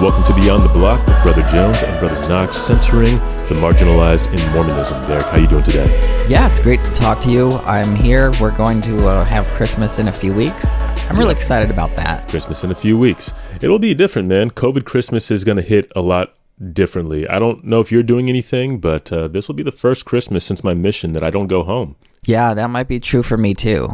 Welcome to Beyond the Block with Brother Jones and Brother Knox, centering the marginalized in Mormonism. Derek, how you doing today? Yeah, it's great to talk to you. I'm here. We're going to uh, have Christmas in a few weeks. I'm really excited about that. Christmas in a few weeks. It'll be different, man. COVID Christmas is going to hit a lot differently. I don't know if you're doing anything, but uh, this will be the first Christmas since my mission that I don't go home. Yeah, that might be true for me too.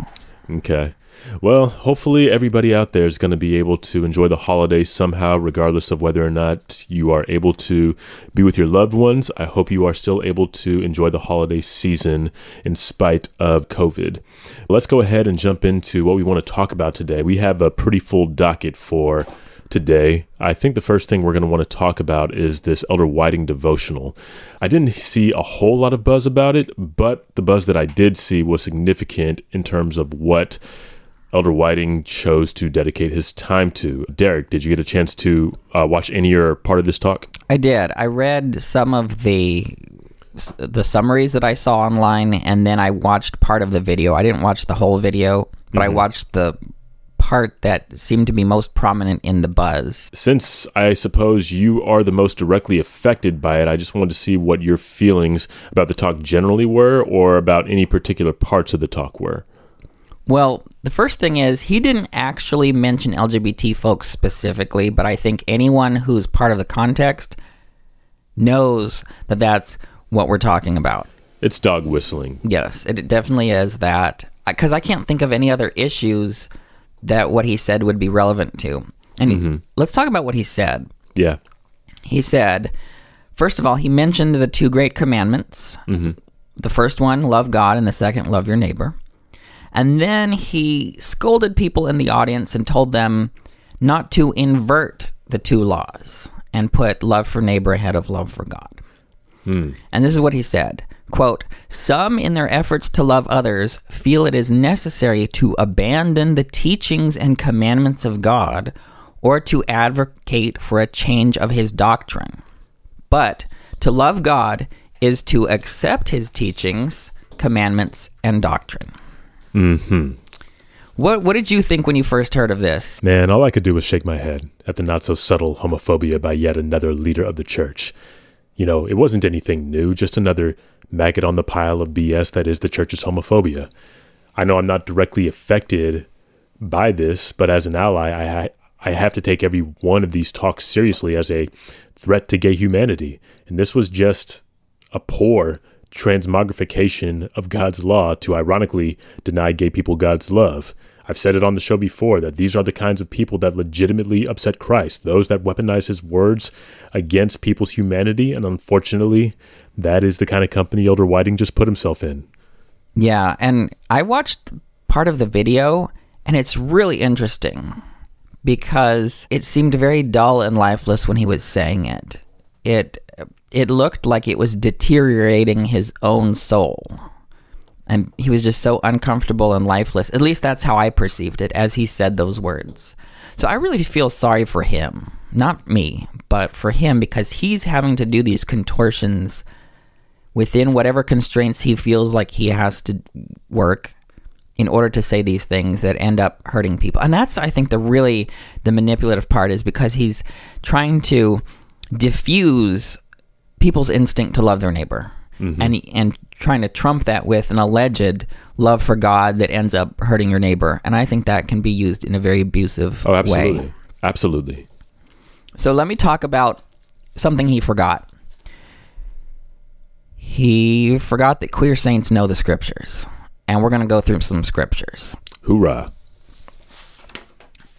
Okay. Well, hopefully everybody out there is going to be able to enjoy the holiday somehow, regardless of whether or not you are able to be with your loved ones. I hope you are still able to enjoy the holiday season in spite of COVID. Let's go ahead and jump into what we want to talk about today. We have a pretty full docket for today. I think the first thing we're going to want to talk about is this Elder Whiting devotional. I didn't see a whole lot of buzz about it, but the buzz that I did see was significant in terms of what Elder Whiting chose to dedicate his time to. Derek, did you get a chance to uh, watch any or part of this talk? I did. I read some of the the summaries that I saw online, and then I watched part of the video. I didn't watch the whole video, but I watched the part that seemed to be most prominent in the buzz. Since I suppose you are the most directly affected by it, I just wanted to see what your feelings about the talk generally were, or about any particular parts of the talk were. Well, the first thing is he didn't actually mention LGBT folks specifically, but I think anyone who's part of the context knows that that's what we're talking about. It's dog whistling. Yes, it definitely is that. Uh, because I can't think of any other issues that what he said would be relevant to. And he- let's talk about what he said. Yeah. He said, first of all, he mentioned the two great commandments. Mm-hmm. The first one, love God, and the second, love your neighbor. And then he scolded people in the audience and told them not to invert the two laws and put love for neighbor ahead of love for God. Hmm. And this is what he said quote, Some in their efforts to love others feel it is necessary to abandon the teachings and commandments of God or to advocate for a change of his doctrine. But to love God is to accept his teachings, commandments, and doctrine. Hmm. What what did you think when you first heard of this? Man, all I could do was shake my head at the not so subtle homophobia by yet another leader of the church. You know, it wasn't anything new, just another maggot on the pile of BS that is the church's homophobia. I know I'm not directly affected by this, but as an ally, I I have to take every one of these talks seriously as a threat to gay humanity. And this was just a poor transmogrification of God's law to ironically deny gay people God's love. I've said it on the show before that these are the kinds of people that legitimately upset Christ, those that weaponize his words against people's humanity, and unfortunately, that is the kind of company Elder Whiting just put himself in. Yeah, and I watched part of the video and it's really interesting because it seemed very dull and lifeless when he was saying it. It it looked like it was deteriorating his own soul. And he was just so uncomfortable and lifeless. At least that's how I perceived it as he said those words. So I really feel sorry for him. Not me, but for him because he's having to do these contortions within whatever constraints he feels like he has to work in order to say these things that end up hurting people. And that's I think the really the manipulative part is because he's trying to diffuse people's instinct to love their neighbor. Mm-hmm. And and trying to trump that with an alleged love for God that ends up hurting your neighbor. And I think that can be used in a very abusive Oh, absolutely. way. Absolutely. So let me talk about something he forgot. He forgot that queer saints know the scriptures. And we're going to go through some scriptures. Hoorah.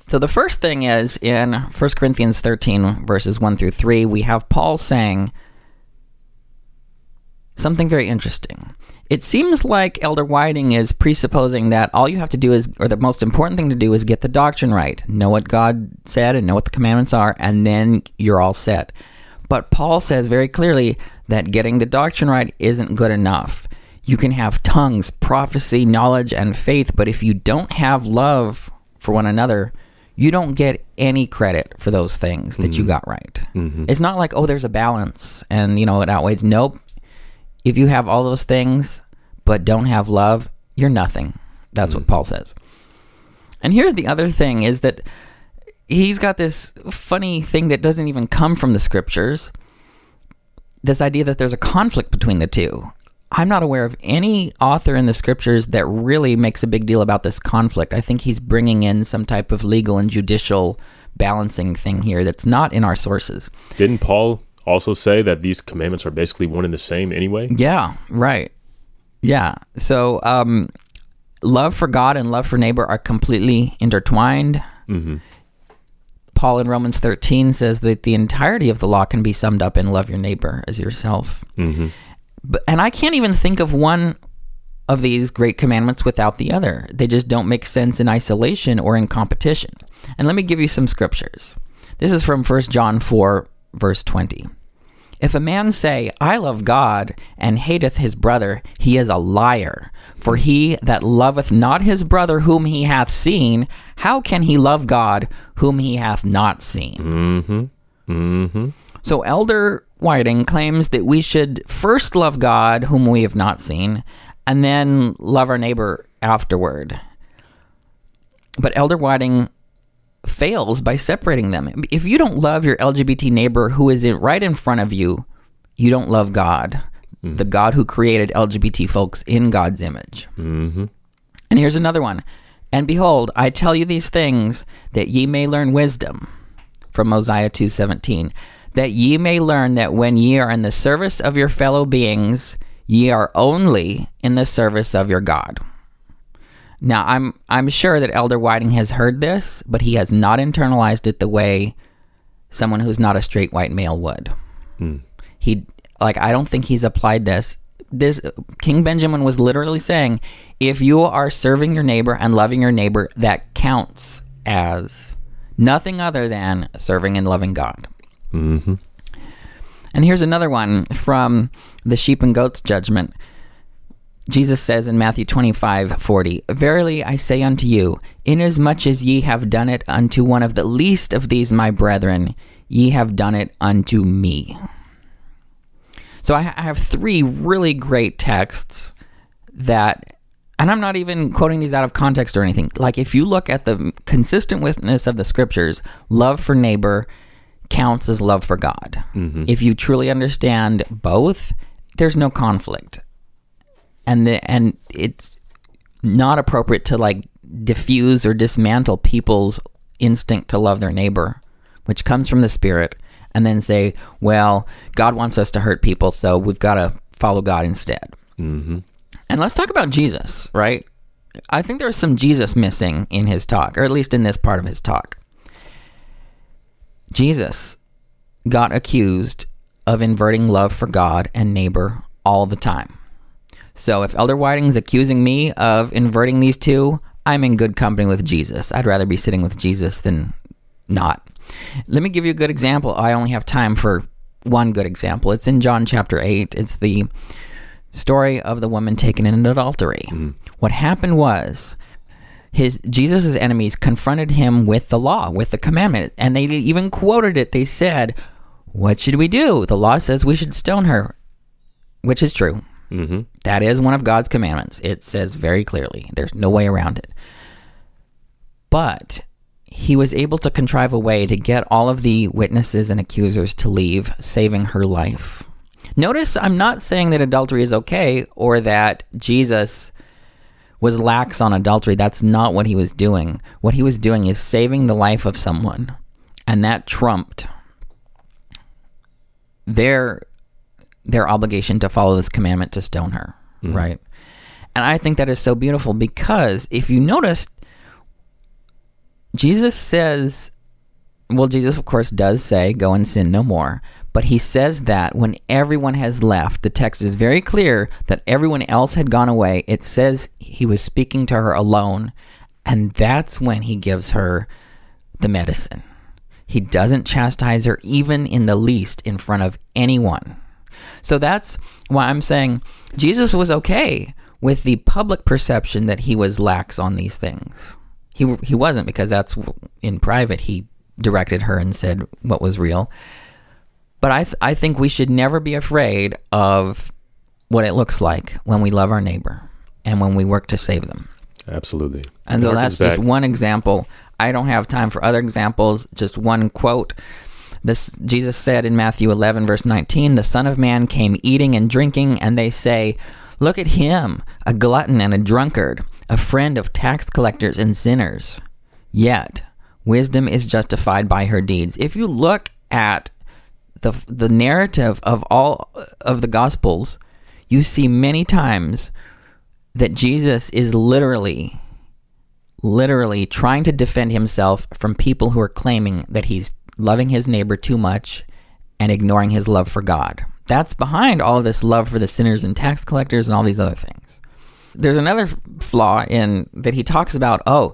So the first thing is in 1 Corinthians 13, verses 1 through 3, we have Paul saying something very interesting. It seems like Elder Whiting is presupposing that all you have to do is, or the most important thing to do is get the doctrine right, know what God said and know what the commandments are, and then you're all set. But Paul says very clearly that getting the doctrine right isn't good enough. You can have tongues, prophecy, knowledge, and faith, but if you don't have love for one another, you don't get any credit for those things that you mm-hmm. got right. Mm-hmm. It's not like, oh, there's a balance and, you know, it outweighs. Nope. If you have all those things but don't have love, you're nothing. That's what mm. Paul says. And here's the other thing is that he's got this funny thing that doesn't even come from the scriptures. This idea that there's a conflict between the two. I'm not aware of any author in the scriptures that really makes a big deal about this conflict. I think he's bringing in some type of legal and judicial balancing thing here that's not in our sources. Didn't Paul also say that these commandments are basically one and the same anyway? Yeah, right. Yeah. So, um, love for God and love for neighbor are completely intertwined. Mm-hmm. Paul in Romans 13 says that the entirety of the law can be summed up in love your neighbor as yourself. Mm-hmm. But, and I can't even think of one of these great commandments without the other. They just don't make sense in isolation or in competition. And let me give you some scriptures. This is from 1 John 4, verse 20. If a man say, I love God, and hateth his brother, he is a liar. For he that loveth not his brother whom he hath seen, how can he love God whom he hath not seen? Mm-hmm. Mm-hmm. So Elder Whiting claims that we should first love God whom we have not seen, and then love our neighbor afterward. But Elder Whiting fails by separating them. If you don't love your LGBT neighbor who is right in front of you, you don't love God, the God who created LGBT folks in God's image. Mm-hmm. And here's another one. And behold, I tell you these things that ye may learn wisdom from Mosiah 2:17, that ye may learn that when ye are in the service of your fellow beings, ye are only in the service of your God. Now, I'm I'm sure that Elder Whiting has heard this, but he has not internalized it the way someone who's not a straight white male would. He like I don't think he's applied this. This King Benjamin was literally saying, if you are serving your neighbor and loving your neighbor, that counts as nothing other than serving and loving God. Mm-hmm. And here's another one from the sheep and goats judgment. Jesus says in Matthew 25, 40, Verily I say unto you, inasmuch as ye have done it unto one of the least of these my brethren, ye have done it unto me. So I I have three really great texts that, and I'm not even quoting these out of context or anything. Like if you look at the consistent witness of the scriptures, love for neighbor counts as love for God. Mm-hmm. If you truly understand both, there's no conflict and the and it's not appropriate to like diffuse or dismantle people's instinct to love their neighbor, which comes from the spirit, and then say, "Well, God wants us to hurt people, so we've got to follow God instead." Mm-hmm. And let's talk about Jesus, right? I think there's some Jesus missing in his talk, or at least in this part of his talk. Jesus got accused of inverting love for God and neighbor all the time. So if Elder Whiting's accusing me of inverting these two, I'm in good company with Jesus. I'd rather be sitting with Jesus than not. Let me give you a good example. I only have time for one good example. It's in John chapter 8. It's the story of the woman taken in adultery. Mm-hmm. What happened was his Jesus' enemies confronted him with the law, with the commandment, and they even quoted it. They said, "What should we do? The law says we should stone her," which is true. Mm-hmm. That is one of God's commandments. It says very clearly. There's no way around it. But he was able to contrive a way to get all of the witnesses and accusers to leave, saving her life. Notice I'm not saying that adultery is okay or that Jesus was lax on adultery. That's not what he was doing. What he was doing is saving the life of someone, and that trumped their their obligation to follow this commandment to stone her, mm-hmm. right? And I think that is so beautiful because if you noticed, Jesus says, well, Jesus, of course, does say, go and sin no more. But he says that when everyone has left, the text is very clear that everyone else had gone away. It says he was speaking to her alone. And that's when he gives her the medicine. He doesn't chastise her even in the least in front of anyone. So that's why I'm saying Jesus was okay with the public perception that he was lax on these things. He he wasn't because that's in private he directed her and said what was real. But I th- I think we should never be afraid of what it looks like when we love our neighbor and when we work to save them. Absolutely. And so that's just one example. I don't have time for other examples. Just one quote. This Jesus said in Matthew 11 verse 19, "The Son of Man came eating and drinking, and they say, Look at him, a glutton and a drunkard, a friend of tax collectors and sinners. Yet wisdom is justified by her deeds." If you look at the the narrative of all of the gospels, you see many times that Jesus is literally literally trying to defend himself from people who are claiming that he's loving his neighbor too much and ignoring his love for God. That's behind all this love for the sinners and tax collectors and all these other things. There's another flaw in that he talks about, oh,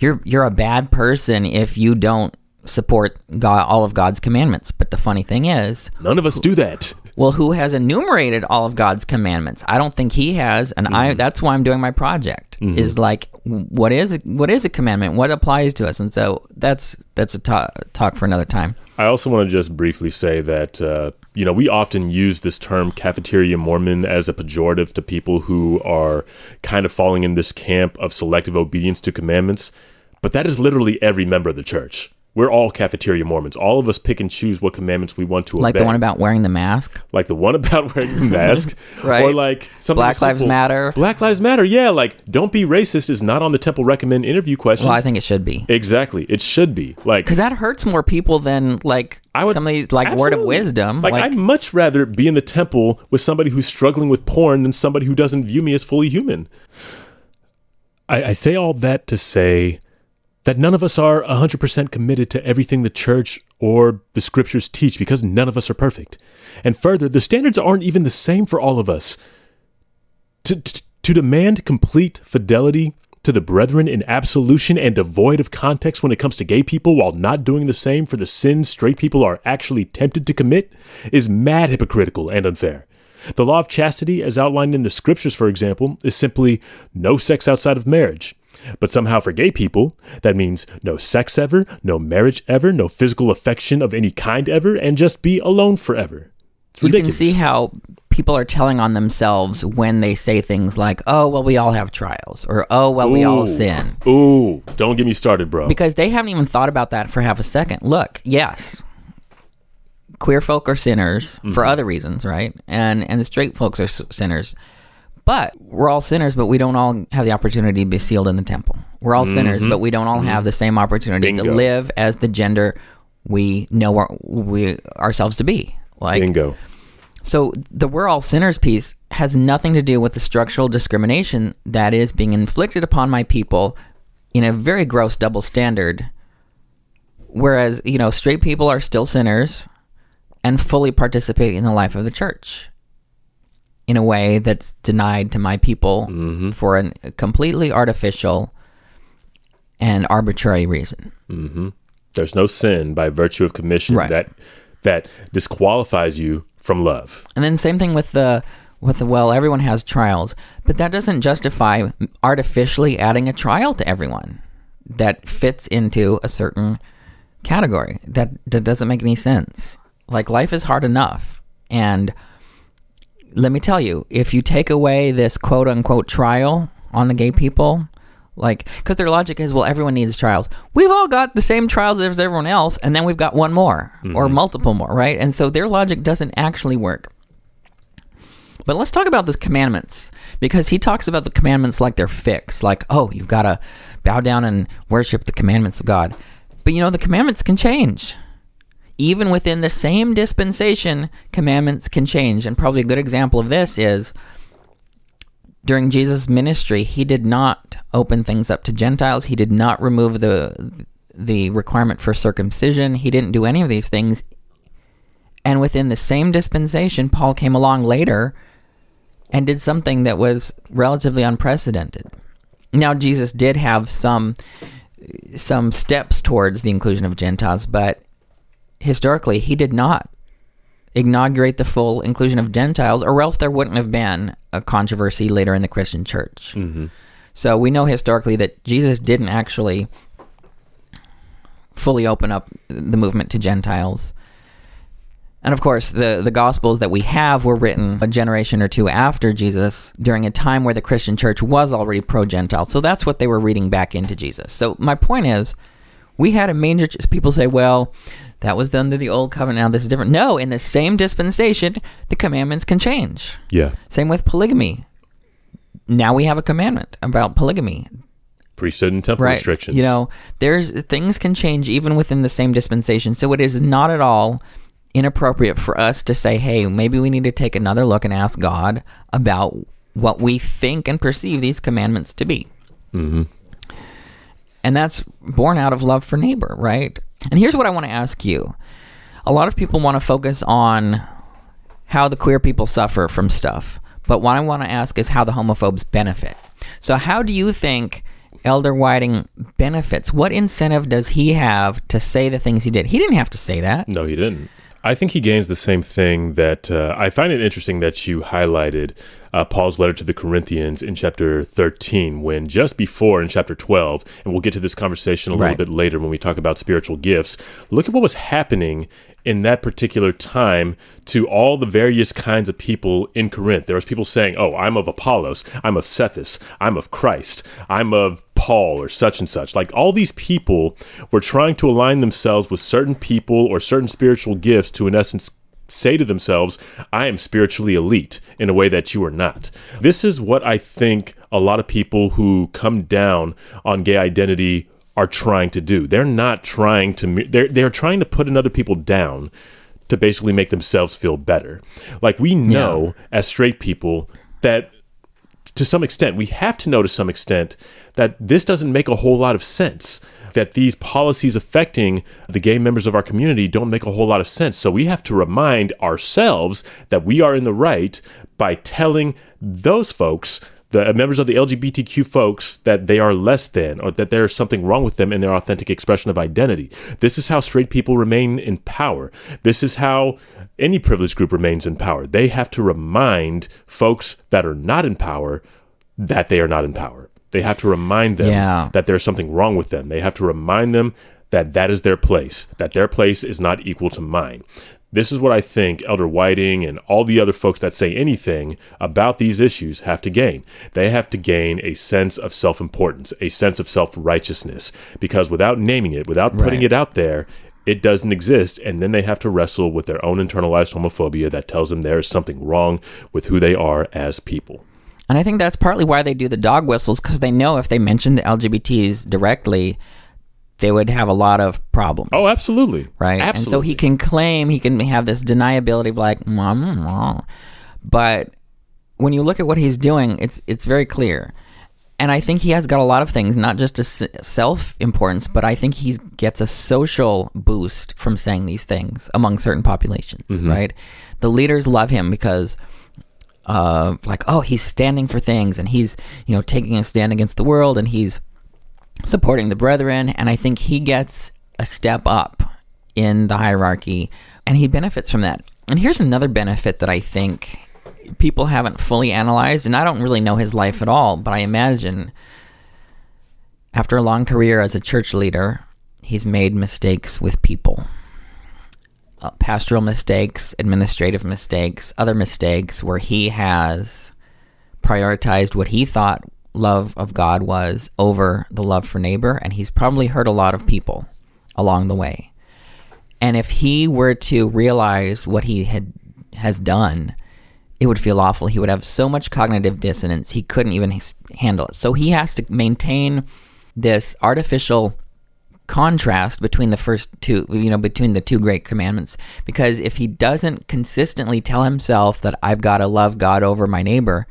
you're you're a bad person if you don't support God, all of God's commandments. But the funny thing is, None of us do that. Well, who has enumerated all of God's commandments? I don't think he has, and I that's why I'm doing my project. Is like what is what is a commandment? What applies to us? And so that's that's a ta- talk for another time. I also want to just briefly say that, uh, you know, we often use this term cafeteria Mormon as a pejorative to people who are kind of falling in this camp of selective obedience to commandments. But that is literally every member of the church. We're all cafeteria Mormons. All of us pick and choose what commandments we want to Like obey. Like the one about wearing the mask. like the one about wearing the mask, Right. Or like something Black as Lives Matter. Black Lives Matter. Yeah, like don't be racist is not on the temple recommend interview questions. Well, I think it should be exactly. It should be like because that hurts more people than like I would some of these like word of absolutely. wisdom. Like, I'd much rather be in the temple with somebody who's struggling with porn than somebody who doesn't view me as fully human. I, I say all that to say that none of us are 100% committed to everything the church or the scriptures teach because none of us are perfect. And further, the standards aren't even the same for all of us. To, to, to demand complete fidelity to the brethren in absolution and devoid of context when it comes to gay people while not doing the same for the sins straight people are actually tempted to commit is mad hypocritical and unfair. The law of chastity, as outlined in the scriptures, for example, is simply no sex outside of marriage. But somehow for gay people, that means no sex ever, no marriage ever, no physical affection of any kind ever, and just be alone forever. It's you can see how people are telling on themselves when they say things like, "Oh, well, we all have trials," or "Oh, well, we all sin," Ooh, don't get me started, bro. because they haven't even thought about that for half a second. Look, yes, queer folk are sinners Mm-hmm. for other reasons, right? And and the straight folks are s- sinners. But we're all sinners, but we don't all have the opportunity to be sealed in the temple. We're all sinners, but we don't all have the same opportunity to Mm-hmm. Live as the gender we know our, we ourselves to be. Like Bingo. so the we're all sinners piece has nothing to do with the structural discrimination that is being inflicted upon my people in a very gross double standard. Whereas, you know, straight people are still sinners and fully participate in the life of the church in a way that's denied to my people mm-hmm. for an- a completely artificial and arbitrary reason. Mm-hmm. There's no sin by virtue of commission Right. that that disqualifies you from love. And then same thing with the with the well, everyone has trials, but that doesn't justify artificially adding a trial to everyone that fits into a certain category. That that doesn't make any sense. Like life is hard enough, and let me tell you, if you take away this quote unquote trial on the gay mm-hmm. people, like, because their logic is, well, everyone needs trials. We've all got the same trials as everyone else, and then we've got one more or mm-hmm. multiple more, right? And so their logic doesn't actually work. But let's talk about the commandments because he talks about the commandments like they're fixed. Like, oh, you've got to bow down and worship the commandments of God. But you know, the commandments can change. Even within the same dispensation, commandments can change. And probably a good example of this is during Jesus' ministry, he did not open things up to Gentiles. He did not remove the the requirement for circumcision. He didn't do any of these things. And within the same dispensation, Paul came along later and did something that was relatively unprecedented. Now, Jesus did have some some steps towards the inclusion of Gentiles, but historically, he did not inaugurate the full inclusion of Gentiles, or else there wouldn't have been a controversy later in the Christian church. Mm-hmm. So we know historically that Jesus didn't actually fully open up the movement to Gentiles. And of course, the, the Gospels that we have were written a generation or two after Jesus during a time where the Christian church was already pro Gentile. So that's what they were reading back into Jesus. So my point is We had a major. People say, well, that was under the old covenant. Now this is different. No, in the same dispensation, the commandments can change. Yeah. Same with polygamy. Now we have a commandment about polygamy. Priesthood and temple Right. restrictions. You know, there's things can change even within the same dispensation. So it is not at all inappropriate for us to say, hey, maybe we need to take another look and ask God about what we think and perceive these commandments to be. Mm-hmm. And that's born out of love for neighbor, right? And here's what I want to ask you. A lot of people want to focus on how the queer people suffer from stuff. But what I want to ask is how the homophobes benefit. So, how do you think Elder Whiting benefits? What incentive does he have to say the things he did? He didn't have to say that. No, he didn't. I think he gains the same thing that uh, I find it interesting that you highlighted uh, Paul's letter to the Corinthians in chapter 13, when just before in chapter 12, and we'll get to this conversation a little Right. bit later when we talk about spiritual gifts, look at what was happening in that particular time to all the various kinds of people in Corinth. There was people saying, "Oh, I'm of Apollos, I'm of Cephas, I'm of Christ, I'm of Paul or such and such." Like all these people were trying to align themselves with certain people or certain spiritual gifts to in essence say to themselves, I am spiritually elite in a way that you are not. This is what I think a lot of people who come down on gay identity are trying to do. They're not trying to they're they're trying to put another people down to basically make themselves feel better. Like we know as straight people that to some extent, we have to know to some extent that this doesn't make a whole lot of sense. That these policies affecting the gay members of our community don't make a whole lot of sense. So we have to remind ourselves that we are in the right by telling those folks, the members of the LGBTQ folks, that they are less than or that there's something wrong with them in their authentic expression of identity. This is how straight people remain in power. This is how any privileged group remains in power. They have to remind folks that are not in power that they are not in power. They have to remind them Yeah. that there's something wrong with them. They have to remind them that that is their place, that their place is not equal to mine. This is what I think Elder Whiting and all the other folks that say anything about these issues have to gain. They have to gain a sense of self importance, a sense of self righteousness, because without naming it, without putting Right. it out there, it doesn't exist. And then they have to wrestle with their own internalized homophobia that tells them there is something wrong with who they are as people. And I think that's partly why they do the dog whistles because they know if they mention the LGBTs directly, they would have a lot of problems. Oh, absolutely. right? Absolutely. And so he can claim he can have this deniability of like, "Mm, but when you look at what he's doing, it's it's very clear. And I think he has got a lot of things, not just a self importance, but I think he gets a social boost from saying these things among certain populations, Mm-hmm. right? The leaders love him because uh, like, oh, he's standing for things and he's, you know, taking a stand against the world and he's supporting the brethren. And I think he gets a step up in the hierarchy and he benefits from that. And here's another benefit that I think people haven't fully analyzed. And I don't really know his life at all, but I imagine after a long career as a church leader, he's made mistakes with people Uh, pastoral mistakes, administrative mistakes, other mistakes where he has prioritized what he thought love of God was over the love for neighbor, and he's probably hurt a lot of people along the way. And if he were to realize what he had has done, it would feel awful. He would have so much cognitive dissonance he couldn't even handle it. So he has to maintain this artificial contrast between the first two, you know, between the two great commandments. Because if he doesn't consistently tell himself that I've got to love God over my neighbor,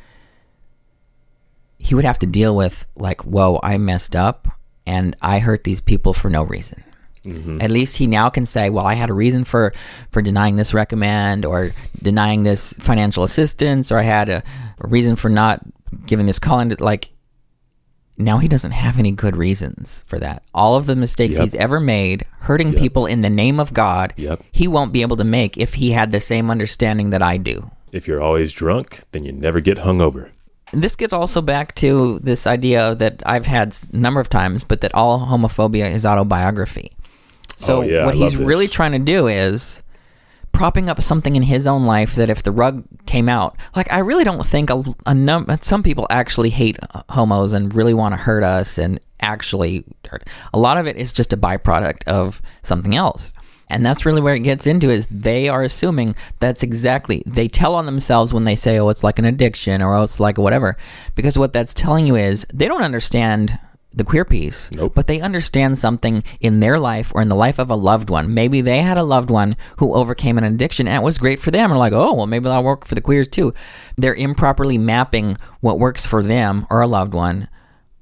he would have to deal with, like, whoa, I messed up and I hurt these people for no reason. Mm-hmm. At least he now can say, "Well, I had a reason for for denying this recommend or denying this financial assistance, or I had a, a reason for not giving this call." And like, now he doesn't have any good reasons for that. All of the mistakes Yep. he's ever made, hurting people in the name of God, Yep. he won't be able to make if he had the same understanding that I do. If you're always drunk, then you never get hungover. And this gets also back to this idea that I've had a number of times, but that all homophobia is autobiography. So Oh, yeah, what he's really trying to do is propping up something in his own life that if the rug came out, like I really don't think a, a num- some people actually hate homos and really want to hurt us and actually dirt. A lot of it is just a byproduct of something else. And that's really where it gets into is they are assuming that's exactly they tell on themselves when they say, oh, it's like an addiction or oh, it's like whatever. Because what that's telling you is they don't understand the queer piece, Nope. but they understand something in their life or in the life of a loved one. Maybe they had a loved one who overcame an addiction and it was great for them. Or like, oh, well, maybe that'll work for the queers too. They're improperly mapping what works for them or a loved one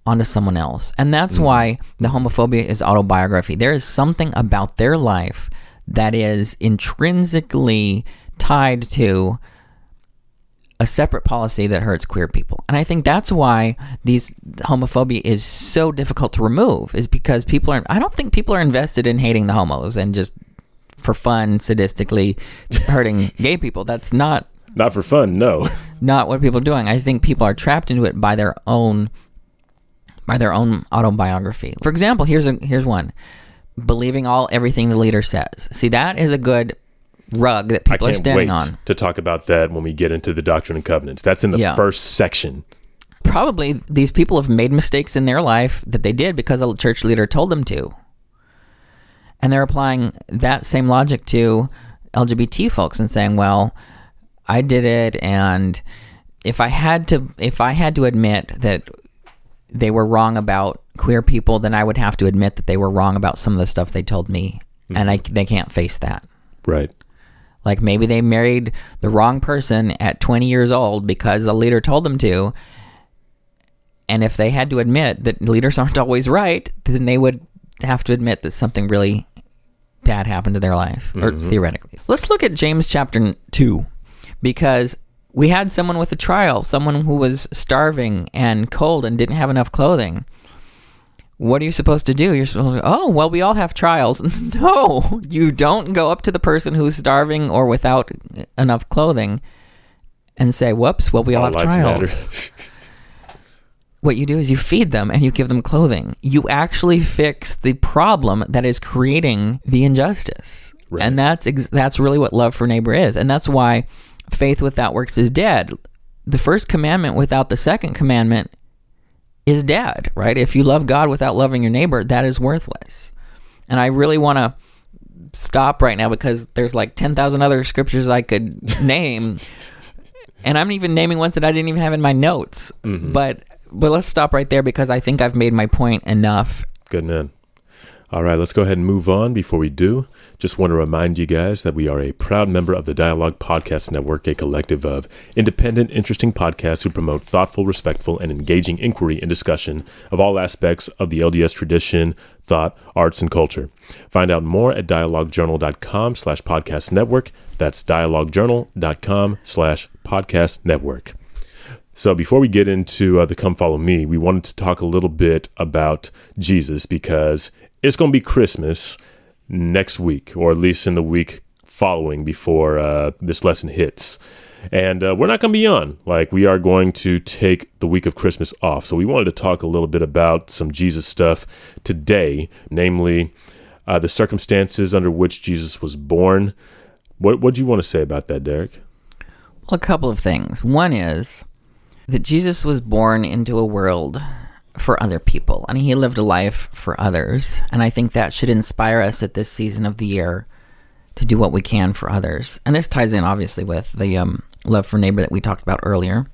onto someone else. And that's mm. why the homophobia is autobiography. There is something about their life that is intrinsically tied to a separate policy that hurts queer people. And I think that's why these homophobia is so difficult to remove is because people are I don't think people are invested in hating the homos and just for fun sadistically hurting gay people. That's not Not for fun, no. not what people are doing. I think people are trapped into it by their own by their own autobiography. For example, here's a here's one. Believing all everything the leader says. See, that is a good rug that people are can't standing wait on. to talk about that when we get into the Doctrine and Covenants. That's in the Yeah. first section. Probably these people have made mistakes in their life that they did because a church leader told them to. And they're applying that same logic to LGBT folks and saying, "Well, I did it and if I had to if I had to admit that they were wrong about queer people, then I would have to admit that they were wrong about some of the stuff they told me, and mm-hmm. I they can't face that. Right. Like maybe they married the wrong person at 20 years old because the leader told them to. And if they had to admit that leaders aren't always right, then they would have to admit that something really bad happened to their life, or mm-hmm. theoretically. Let's look at James chapter 2 because we had someone with a trial, someone who was starving and cold and didn't have enough clothing. What are you supposed to do? You're supposed to, oh, well, we all have trials. no, you don't go up to the person who's starving or without enough clothing and say, whoops, well, we all, All have trials. What you do is you feed them and you give them clothing. You actually fix the problem that is creating the injustice. Right. And that's ex- that's really what love for neighbor is. And that's why faith without works is dead. The first commandment without the second commandment is dead, right? If you love God without loving your neighbor, that is worthless. And I really want to stop right now because there's like 10,000 other scriptures I could name. and I'm even naming ones that I didn't even have in my notes. Mm-hmm. But but let's stop right there because I think I've made my point enough. Good man. All right, let's go ahead and move on. Before we do, just want to remind you guys that we are a proud member of the Dialogue Podcast Network, a collective of independent, interesting podcasts who promote thoughtful, respectful, and engaging inquiry and discussion of all aspects of the LDS tradition, thought, arts, and culture. Find out more at dialoguejournal.com slash podcast network. That's dialoguejournal.com slash podcast network. So before we get into uh, the Come Follow Me, we wanted to talk a little bit about Jesus because it's going to be Christmas next week, or at least in the week following before uh, this lesson hits. And uh, we're not going to be on. Like, we are going to take the week of Christmas off. So we wanted to talk a little bit about some Jesus stuff today, namely uh, the circumstances under which Jesus was born. What what do you want to say about that, Derek? Well, a couple of things. One is that Jesus was born into a world for other people, and he lived a life for others. And I think that should inspire us at this season of the year to do what we can for others. And this ties in obviously with the um, love for neighbor that we talked about earlier.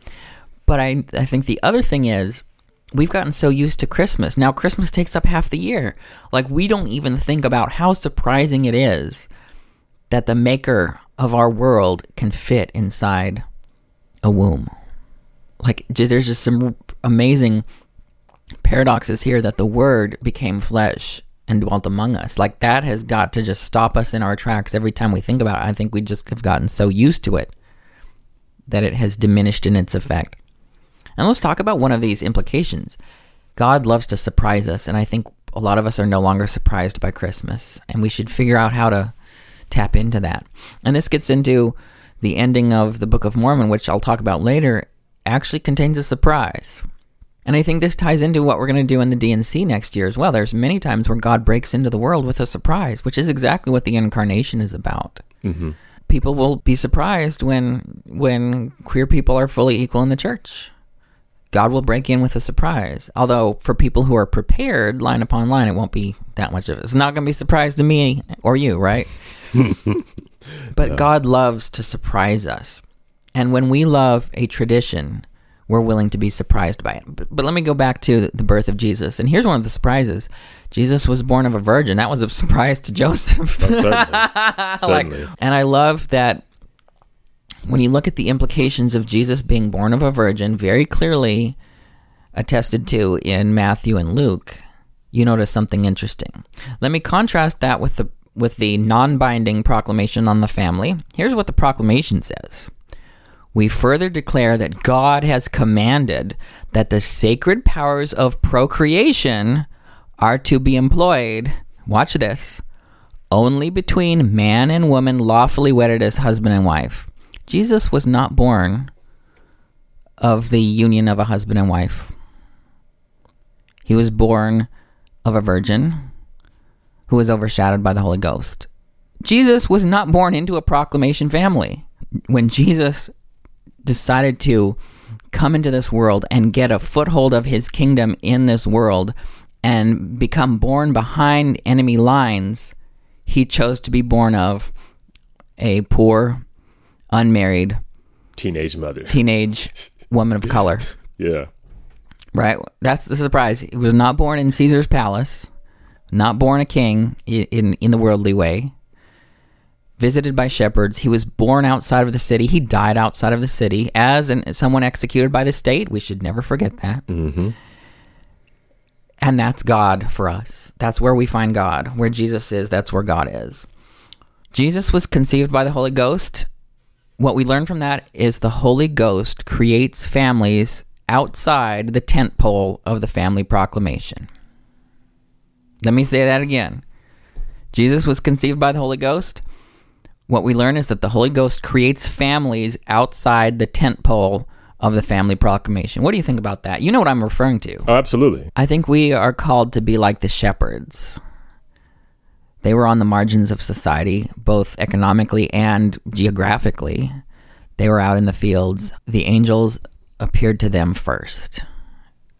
But I, I think the other thing is we've gotten so used to Christmas. Now Christmas takes up half the year. Like we don't even think about how surprising it is that the maker of our world can fit inside a womb. Like there's just some amazing paradoxes here that the word became flesh and dwelt among us. Like that has got to just stop us in our tracks every time we think about it. I think we just have gotten so used to it that it has diminished in its effect. And let's talk about one of these implications. God loves to surprise us, and I think a lot of us are no longer surprised by Christmas, and we should figure out how to tap into that. And this gets into the ending of the Book of Mormon, which I'll talk about later, actually contains a surprise. And I think this ties into what we're going to do in the D&C next year as well. There's many times where God breaks into the world with a surprise, which is exactly what the incarnation is about. Mm-hmm. People will be surprised when when queer people are fully equal in the church. God will break in with a surprise. Although for people who are prepared, line upon line, it won't be that much of it. It's not going to be a surprise to me or you, right? but God loves to surprise us. And when we love a tradition, we're willing to be surprised by it. But, but let me go back to the birth of Jesus. And here's one of the surprises Jesus was born of a virgin. That was a surprise to Joseph. Oh, certainly. like, Certainly. and I love that when you look at the implications of Jesus being born of a virgin, very clearly attested to in Matthew and Luke, you notice something interesting. Let me contrast that with the with the non-binding proclamation on the family. Here's what the proclamation says. We further declare that God has commanded that the sacred powers of procreation are to be employed. Watch this only between man and woman lawfully wedded as husband and wife. Jesus was not born of the union of a husband and wife. He was born of a virgin who was overshadowed by the Holy Ghost. Jesus was not born into a proclamation family. When Jesus decided to come into this world and get a foothold of his kingdom in this world and become born behind enemy lines, he chose to be born of a poor, unmarried, Teenage mother. teenage woman of color. yeah. Right? That's the surprise. He was not born in Caesar's palace, not born a king in, in the worldly way. Visited by shepherds, he was born outside of the city. He died outside of the city as an, someone executed by the state. We should never forget that. hmm And that's God for us. That's where we find God. Where Jesus is, that's where God is. Jesus was conceived by the Holy Ghost. What we learn from that is the Holy Ghost creates families outside the tent pole of the family proclamation. Let me say that again. Jesus was conceived by the Holy Ghost. What we learn is that the Holy Ghost creates families outside the tent pole of the family proclamation. What do you think about that? You know what I'm referring to. Oh, absolutely. I think we are called to be like the shepherds. They were on the margins of society, both economically and geographically. They were out in the fields. The angels appeared to them first.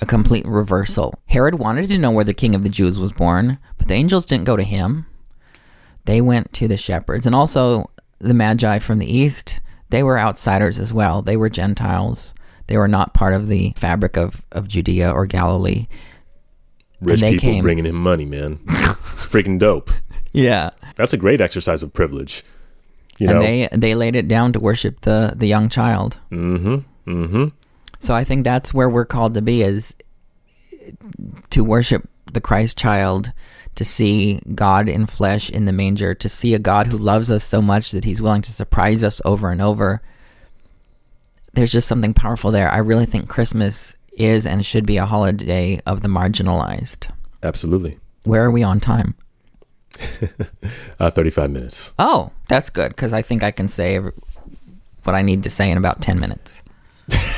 A complete reversal. Herod wanted to know where the king of the Jews was born, but the angels didn't go to him. They went to the shepherds. And also, the Magi from the east, they were outsiders as well. They were Gentiles. They were not part of the fabric of, of Judea or Galilee. Rich they people came. bringing him money, man. it's freaking dope. Yeah. That's a great exercise of privilege. You know. and they they laid it down to worship the the young child. mm-hmm. Mm-hmm. So I think that's where we're called to be is to worship the Christ child, to see God in flesh in the manger, to see a God who loves us so much that he's willing to surprise us over and over. There's just something powerful there. I really think Christmas is and should be a holiday of the marginalized. Absolutely. Where are we on time? Uh, 35 minutes. Oh, that's good because I think I can say what I need to say in about 10 minutes.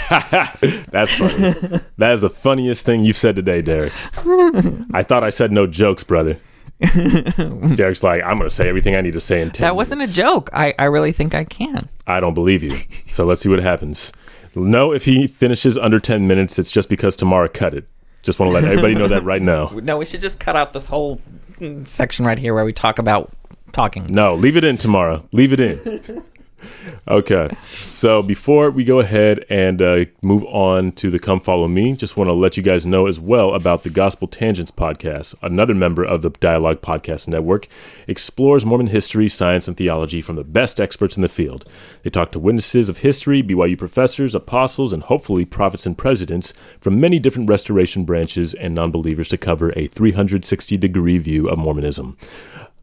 That's funny. that is the funniest thing you've said today, Derek. I thought I said no jokes, brother. Derek's like, I'm going to say everything I need to say in 10 That wasn't a joke. I, I really think I can. I don't believe you. So let's see what happens. No, if he finishes under 10 minutes, it's just because Tamara cut it. Just want to let everybody know that right now. No, we should just cut out this whole section right here where we talk about talking. No, leave it in Tamara. Leave it in. Okay. So before we go ahead and uh, move on to the Come Follow Me, just want to let you guys know as well about the Gospel Tangents podcast. Another member of the Dialogue Podcast Network explores Mormon history, science, and theology from the best experts in the field. They talk to witnesses of history, BYU professors, apostles, and hopefully prophets and presidents from many different restoration branches and non believers to cover a 360 degree view of Mormonism.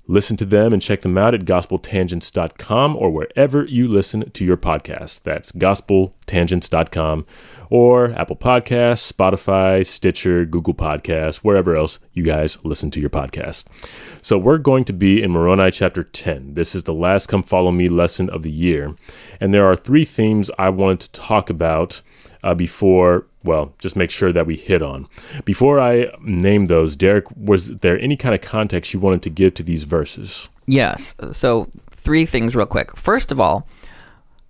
Listen to them and check them out at gospeltangents.com or wherever you listen to your podcast. That's gospeltangents.com or Apple Podcasts, Spotify, Stitcher, Google Podcasts, wherever else you guys listen to your podcast. So we're going to be in Moroni chapter 10. This is the last Come Follow Me lesson of the year. And there are three themes I wanted to talk about uh, before, well, just make sure that we hit on. Before I name those, Derek, was there any kind of context you wanted to give to these verses? Yes. So, three things real quick. First of all,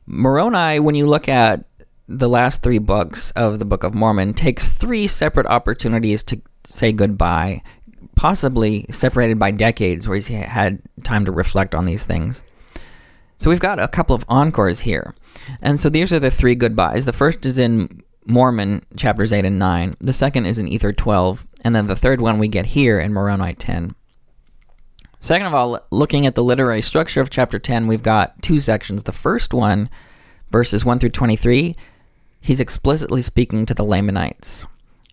Moroni, when you look at the last three books of the Book of Mormon takes three separate opportunities to say goodbye, possibly separated by decades where he's had time to reflect on these things. So we've got a couple of encores here. And so these are the three goodbyes. The first is in Mormon chapters 8 and 9. The second is in Ether 12. And then the third one we get here in Moroni 10. Second of all, looking at the literary structure of chapter 10, we've got two sections. The first one, verses 1 through 23, he's explicitly speaking to the Lamanites.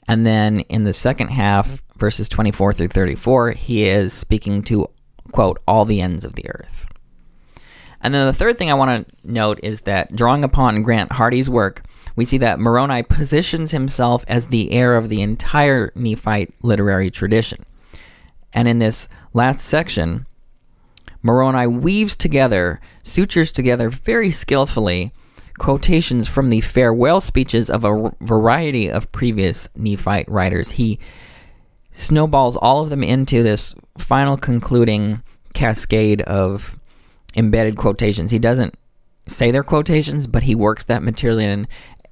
And then in the second half, verses 24 through 34, he is speaking to, quote, all the ends of the earth. And then the third thing I want to note is that drawing upon Grant Hardy's work, we see that Moroni positions himself as the heir of the entire Nephite literary tradition. And in this last section, Moroni weaves together, sutures together very skillfully, quotations from the farewell speeches of a variety of previous Nephite writers. He snowballs all of them into this final concluding cascade of embedded quotations. He doesn't say they're quotations, but he works that material in.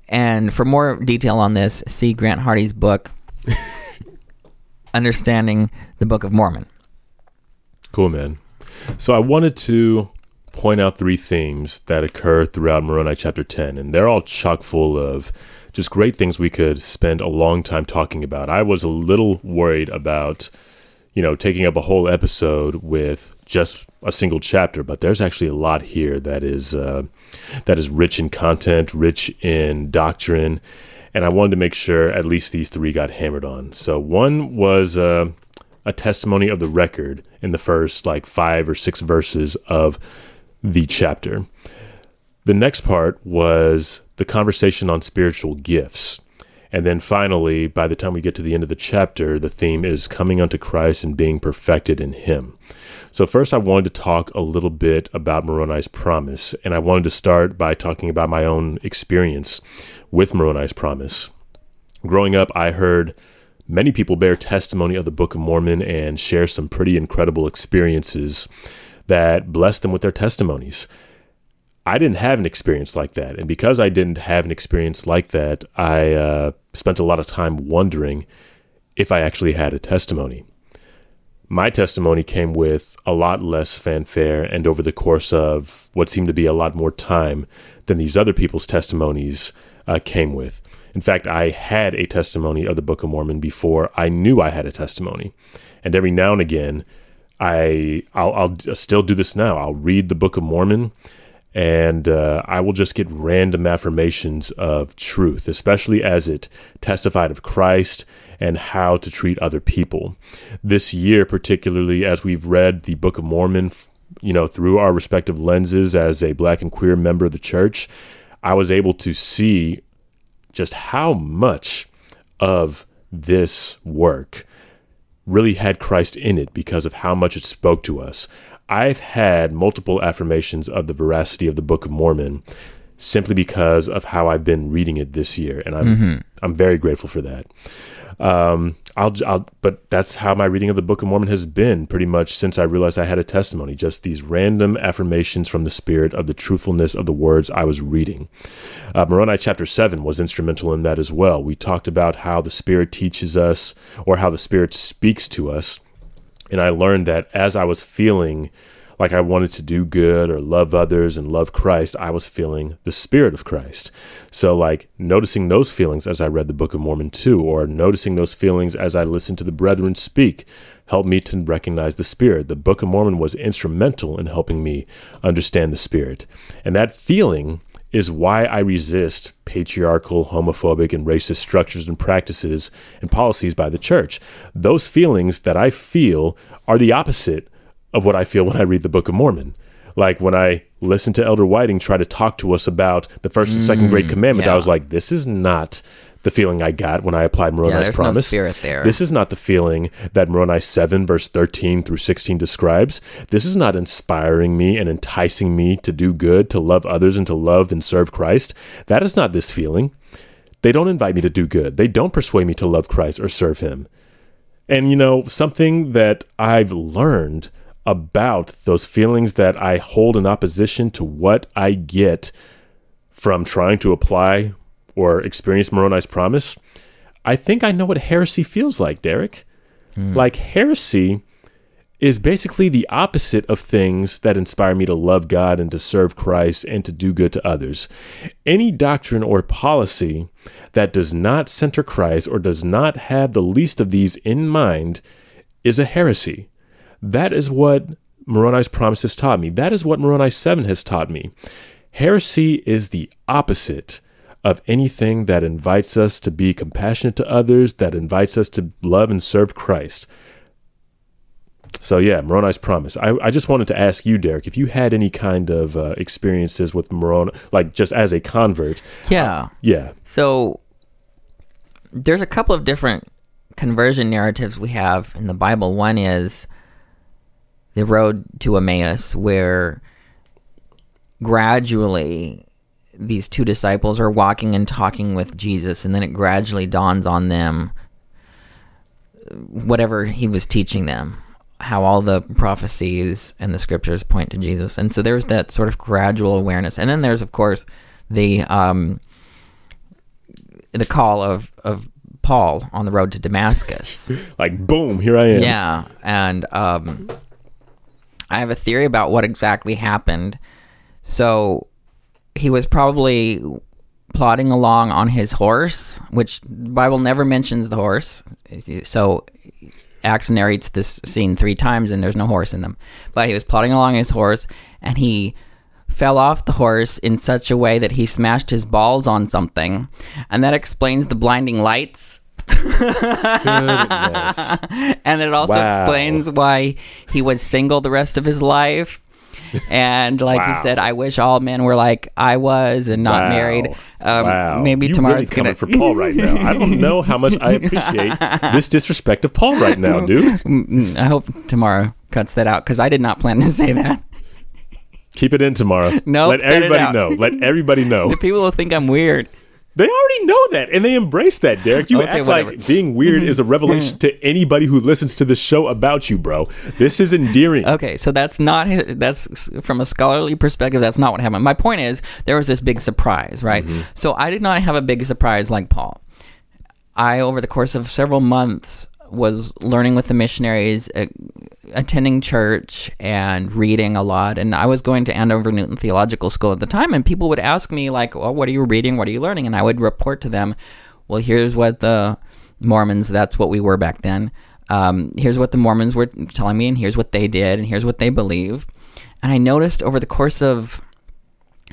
And for more detail on this, see Grant Hardy's book, Understanding the Book of Mormon. Cool, man. So I wanted to point out three themes that occur throughout Moroni chapter 10, and they're all chock full of just great things we could spend a long time talking about. I was a little worried about, you know, taking up a whole episode with just a single chapter, but there's actually a lot here that is uh, that is rich in content, rich in doctrine, and I wanted to make sure at least these three got hammered on. So one was uh, a testimony of the record in the first like five or six verses of the chapter. The next part was the conversation on spiritual gifts. And then finally, by the time we get to the end of the chapter, the theme is coming unto Christ and being perfected in Him. So, first, I wanted to talk a little bit about Moroni's promise. And I wanted to start by talking about my own experience with Moroni's promise. Growing up, I heard many people bear testimony of the Book of Mormon and share some pretty incredible experiences that blessed them with their testimonies. I didn't have an experience like that. And because I didn't have an experience like that, I uh, spent a lot of time wondering if I actually had a testimony. My testimony came with a lot less fanfare and over the course of what seemed to be a lot more time than these other people's testimonies uh, came with. In fact, I had a testimony of the Book of Mormon before I knew I had a testimony. And every now and again, I I'll, I'll still do this now. I'll read the Book of Mormon and uh, I will just get random affirmations of truth, especially as it testified of Christ and how to treat other people. This year, particularly as we've read the Book of Mormon, you know, through our respective lenses as a black and queer member of the church, I was able to see just how much of this work really had Christ in it because of how much it spoke to us. I've had multiple affirmations of the veracity of the Book of Mormon simply because of how I've been reading it this year, and I'm mm-hmm. I'm very grateful for that. Um, I'll, I'll, but that's how my reading of the Book of Mormon has been pretty much since I realized I had a testimony. Just these random affirmations from the Spirit of the truthfulness of the words I was reading. Uh, Moroni chapter seven was instrumental in that as well. We talked about how the Spirit teaches us, or how the Spirit speaks to us, and I learned that as I was feeling like I wanted to do good or love others and love Christ, I was feeling the Spirit of Christ. So, like, noticing those feelings as I read the Book of Mormon too, or noticing those feelings as I listened to the brethren speak, helped me to recognize the Spirit. The Book of Mormon was instrumental in helping me understand the Spirit. And that feeling is why I resist patriarchal, homophobic, and racist structures and practices and policies by the church. Those feelings that I feel are the opposite of what I feel when I read the Book of Mormon. Like when I listened to Elder Whiting try to talk to us about the first and second great mm, commandment, yeah. I was like, this is not the feeling I got when I applied Moroni's yeah, promise. No spirit there. This is not the feeling that Moroni 7, verse 13 through 16 describes. This is not inspiring me and enticing me to do good, to love others, and to love and serve Christ. That is not this feeling. They don't invite me to do good. They don't persuade me to love Christ or serve Him. And, you know, something that I've learned about those feelings that I hold in opposition to what I get from trying to apply or experienced Moroni's promise, I think I know what heresy feels like, Derek. Hmm. Like heresy is basically the opposite of things that inspire me to love God and to serve Christ and to do good to others. Any doctrine or policy that does not center Christ or does not have the least of these in mind is a heresy. That is what Moroni's promise has taught me. That is what Moroni 7 has taught me. Heresy is the opposite of anything that invites us to be compassionate to others, that invites us to love and serve Christ. So yeah, Moroni's promise. I, I just wanted to ask you, Derek, if you had any kind of uh, experiences with Moroni, like just as a convert. Yeah. Yeah. So there's a couple of different conversion narratives we have in the Bible. One is the road to Emmaus, where gradually these two disciples are walking and talking with Jesus, and then it gradually dawns on them whatever he was teaching them, how all the prophecies and the scriptures point to Jesus. And so there's that sort of gradual awareness. And then there's, of course, the um, the call of of Paul on the road to Damascus. Like boom, here I am. yeah, and um, I have a theory about what exactly happened. So he was probably plodding along on his horse, which the Bible never mentions the horse. So Acts narrates this scene three times, and there's no horse in them. But he was plodding along his horse, and he fell off the horse in such a way that he smashed his balls on something, and that explains the blinding lights. And it also Wow. explains why he was single the rest of his life. And like Wow. he said, I wish all men were like I was and not Wow. married. Um, wow. Maybe you Tamara really it's coming gonna. for Paul right now. I don't know how much I appreciate this disrespect of Paul right now, dude. Mm, I hope Tamara cuts that out because I did not plan to say that. Keep it in Tamara. No, let cut it everybody know. Let everybody know. The people will think I'm weird. They already know that, and they embrace that, Derek. You Okay, act whatever. like being weird is a mm-hmm. revelation to anybody who listens to the show about you, bro. This is endearing. Okay, so that's not his, that's from a scholarly perspective. That's not what happened. My point is there was this big surprise, right? Mm-hmm. So I did not have a big surprise like Paul. I over the course of several months was learning with the missionaries, uh, attending church, and reading a lot. And I was going to Andover Newton Theological School at the time, and people would ask me like, "Well, what are you reading? What are you learning?" And I would report to them, "Well, here's what the Mormons. That's what we were back then." um, here's what the Mormons were telling me, and here's what they did, and here's what they believe. And I noticed over the course of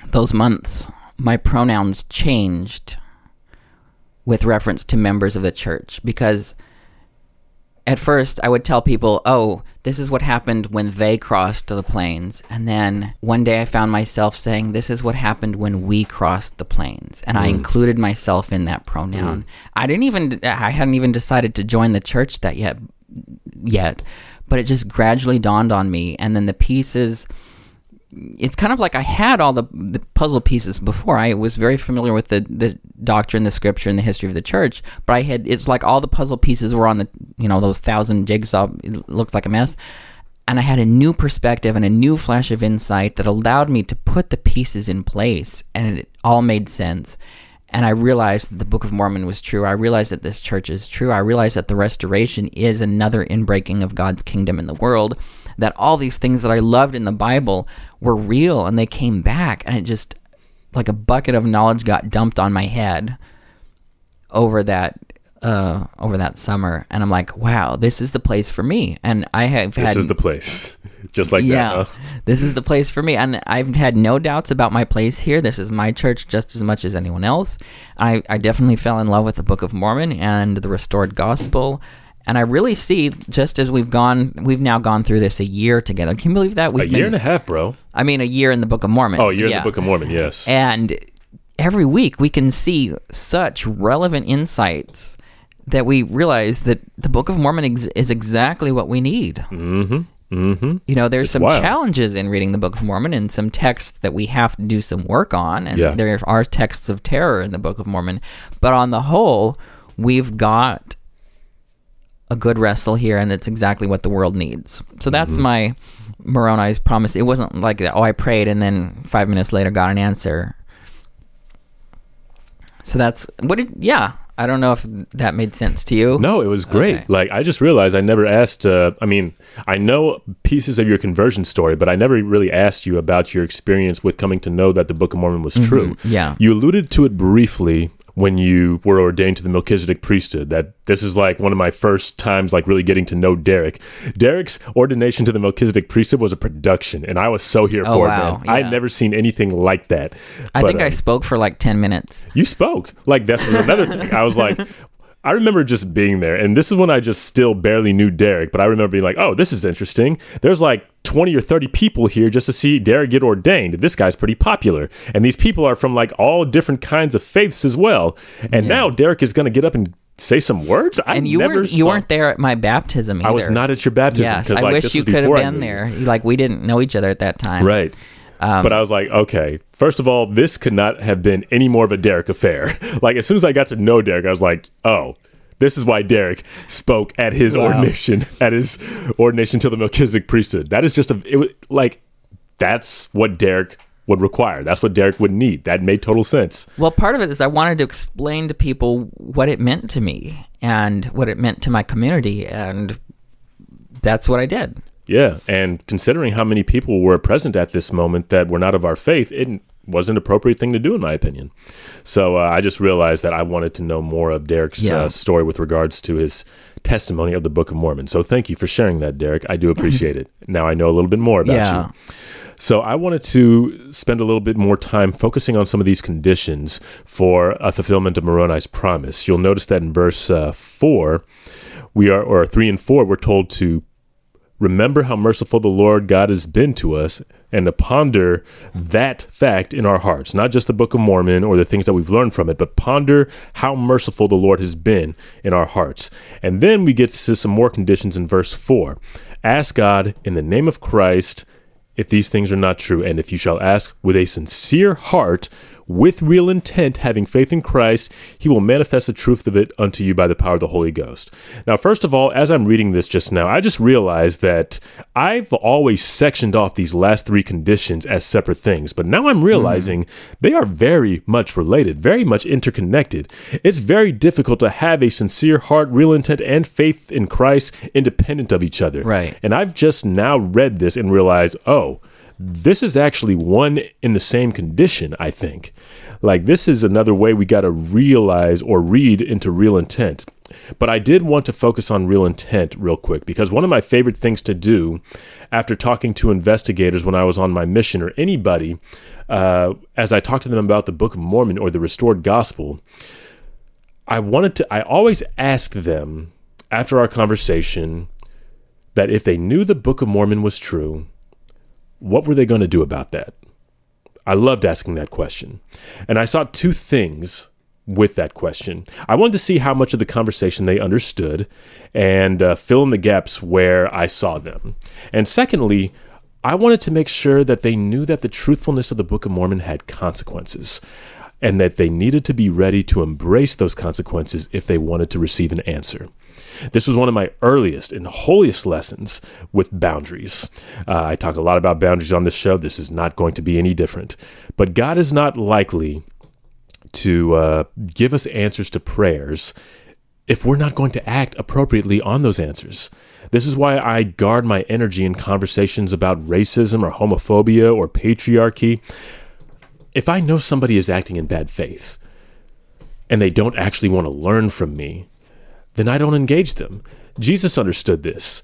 those months, my pronouns changed with reference to members of the church because at first I would tell people, oh, this is what happened when they crossed the plains. And then one day I found myself saying, this is what happened when we crossed the plains. And I mm. included myself in that pronoun. Mm. I didn't even, I hadn't even decided to join the church that yet, yet, but it just gradually dawned on me. And then the pieces, it's kind of like I had all the, the puzzle pieces before. I was very familiar with the, the doctrine, the scripture, and the history of the church. But I had it's like all the puzzle pieces were on the you know those thousand jigsaw. It looks like a mess, and I had a new perspective and a new flash of insight that allowed me to put the pieces in place, and it all made sense. And I realized that the Book of Mormon was true. I realized that this church is true. I realized that the restoration is another inbreaking of God's kingdom in the world. That all these things that I loved in the Bible were real and they came back. And it just, like a bucket of knowledge, got dumped on my head over that. Uh, over that summer, and I'm like, wow, this is the place for me. And I have This had is the place. Just like yeah, that. Huh? this is the place for me. And I've had no doubts about my place here. This is my church just as much as anyone else. I, I definitely fell in love with the Book of Mormon and the restored gospel. And I really see, just as we've gone, we've now gone through this a year together. Can you believe that? A We've year been, and a half, bro. I mean, a year in the Book of Mormon. Oh, a year in the Book of Mormon, yes. And every week we can see such relevant insights that we realize that the Book of Mormon ex- is exactly what we need. mm-hmm. Mm-hmm. You know, there's some wild. challenges in reading the Book of Mormon and some texts that we have to do some work on. And Yeah. there are texts of terror in the Book of Mormon. But on the whole, we've got a good wrestle here, and it's exactly what the world needs. So that's Mm-hmm. my Moroni's promise. It wasn't like, oh, I prayed and then five minutes later got an answer. So that's what did yeah. I don't know if that made sense to you. No, it was great. Okay. Like I just realized I never asked. Uh, I mean, I know pieces of your conversion story, but I never really asked you about your experience with coming to know that the Book of Mormon was true. Mm-hmm. yeah. you alluded to it briefly when you were ordained to the Melchizedek priesthood. That this is like one of my first times, like really getting to know Derek. Derek's ordination to the Melchizedek priesthood was a production, and I was so here Oh, for it, man. Yeah. I'd never seen anything like that. I But, think I um, spoke for like 10 minutes. you spoke. Like that's was another thing. I was like, I remember just being there, and this is when I just still barely knew Derek, but I remember being like, oh, this is interesting. There's like 20 or 30 people here just to see Derek get ordained. This guy's pretty popular. And these people are from like all different kinds of faiths as well. And Yeah. now Derek is going to get up and say some words. I And you never weren't you saw- weren't there at my baptism either. I was not at your baptism. Yes, I like, wish you could have been there. Like we didn't know each other at that time. Right. Um, but I was like, okay, first of all, this could not have been any more of a Derek affair. like, as soon as I got to know Derek, I was like, oh, this is why Derek spoke at his Wow. ordination, at his ordination to the Melchizedek priesthood. That is just a, it was like, that's what Derek would require. That's what Derek would need. That made total sense. Well, part of it is I wanted to explain to people what it meant to me and what it meant to my community, and that's what I did. Yeah. And considering how many people were present at this moment that were not of our faith, it was an appropriate thing to do, in my opinion. So uh, I just realized that I wanted to know more of Derek's Yeah. uh, story with regards to his testimony of the Book of Mormon. So thank you for sharing that, Derek. I do appreciate it. Now I know a little bit more about Yeah. you. So I wanted to spend a little bit more time focusing on some of these conditions for a fulfillment of Moroni's promise. You'll notice that in verse uh, four, we are, or three and four, we're told to remember how merciful the Lord God has been to us and to ponder that fact in our hearts, not just the Book of Mormon or the things that we've learned from it, but ponder how merciful the Lord has been in our hearts. And then we get to some more conditions in verse 4. Ask God in the name of Christ if these things are not true, and if you shall ask with a sincere heart, with real intent, having faith in Christ, he will manifest the truth of it unto you by the power of the Holy Ghost. Now, first of all, as I'm reading this just now, I just realized that I've always sectioned off these last three conditions as separate things, but now I'm realizing mm-hmm. they are very much related, very much interconnected. It's very difficult to have a sincere heart, real intent, and faith in Christ independent of each other. Right. And I've just now read this and realized, oh, this is actually one in the same condition, I think. Like, this is another way we got to realize or read into real intent. But I did want to focus on real intent real quick because one of my favorite things to do after talking to investigators when I was on my mission or anybody, uh, as I talked to them about the Book of Mormon or the restored gospel, I wanted to, I always ask them after our conversation that if they knew the Book of Mormon was true, what were they going to do about that? I loved asking that question. And I saw two things with that question. I wanted to see how much of the conversation they understood and uh, fill in the gaps where I saw them. And secondly, I wanted to make sure that they knew that the truthfulness of the Book of Mormon had consequences and that they needed to be ready to embrace those consequences if they wanted to receive an answer. This was one of my earliest and holiest lessons with boundaries. Uh, I talk a lot about boundaries on this show. This is not going to be any different. But God is not likely to uh, give us answers to prayers if we're not going to act appropriately on those answers. This is why I guard my energy in conversations about racism or homophobia or patriarchy. If I know somebody is acting in bad faith and they don't actually want to learn from me, then I don't engage them. Jesus understood this.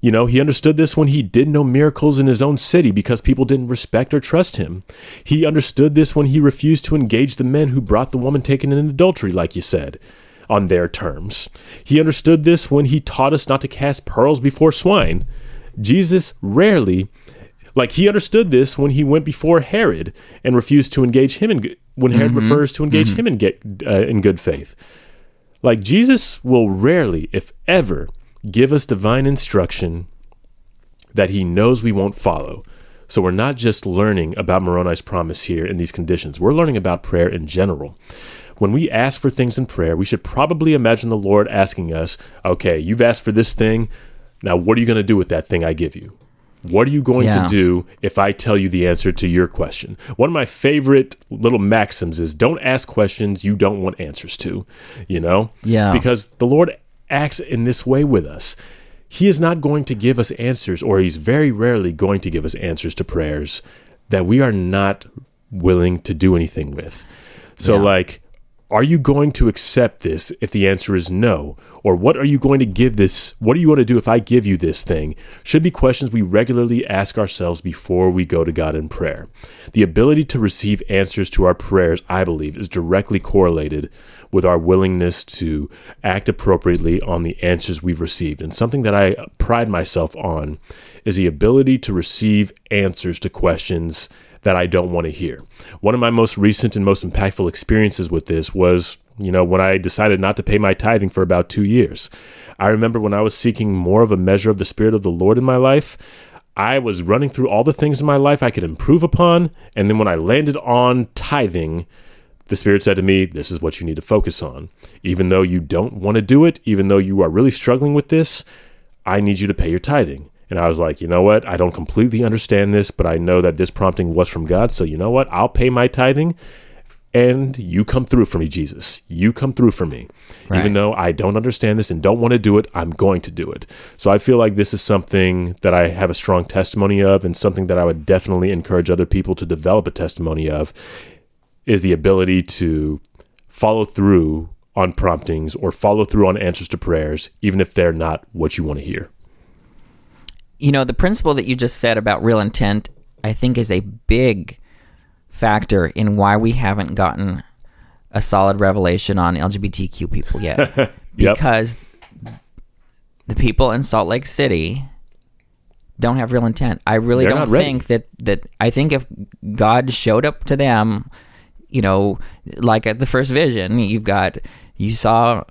You know, he understood this when he did no miracles in his own city because people didn't respect or trust him. He understood this when he refused to engage the men who brought the woman taken in adultery, like you said, on their terms. He understood this when he taught us not to cast pearls before swine. Jesus rarely, like he understood this when he went before Herod and refused to engage him in good, when Herod refers to engage him in get uh, in good faith. Like Jesus will rarely, if ever, give us divine instruction that he knows we won't follow. So we're not just learning about Moroni's promise here in these conditions. We're learning about prayer in general. When we ask for things in prayer, we should probably imagine the Lord asking us, okay, you've asked for this thing. Now, what are you going to do with that thing I give you? What are you going Yeah. to do if I tell you the answer to your question? One of my favorite little maxims is don't ask questions you don't want answers to, you know? Yeah. Because the Lord acts in this way with us. He is not going to give us answers, or He's very rarely going to give us answers to prayers that we are not willing to do anything with. So, Yeah. like, are you going to accept this if the answer is no? Or what are you going to give this? What do you want to do if I give you this thing? Should be questions we regularly ask ourselves before we go to God in prayer. The ability to receive answers to our prayers, I believe, is directly correlated with our willingness to act appropriately on the answers we've received. And something that I pride myself on is the ability to receive answers to questions that I don't want to hear. One of my most recent and most impactful experiences with this was, you know, when I decided not to pay my tithing for about two years. I remember when I was seeking more of a measure of the Spirit of the Lord in my life, I was running through all the things in my life I could improve upon. And then when I landed on tithing, the Spirit said to me, This is what you need to focus on. Even though you don't want to do it, even though you are really struggling with this, I need you to pay your tithing. And I was like, you know what? I don't completely understand this, but I know that this prompting was from God. So, you know what? I'll pay my tithing and you come through for me, Jesus. You come through for me. Right. Even though I don't understand this and don't want to do it, I'm going to do it. So I feel like this is something that I have a strong testimony of and something that I would definitely encourage other people to develop a testimony of is the ability to follow through on promptings or follow through on answers to prayers, even if they're not what you want to hear. You know the principle that you just said about real intent i think is a big factor in why we haven't gotten a solid revelation on lgbtq people yet. Yep. because the people in salt lake city don't have real intent. I really They're don't think that that i think if god showed up to them you know like at the first vision you've got you saw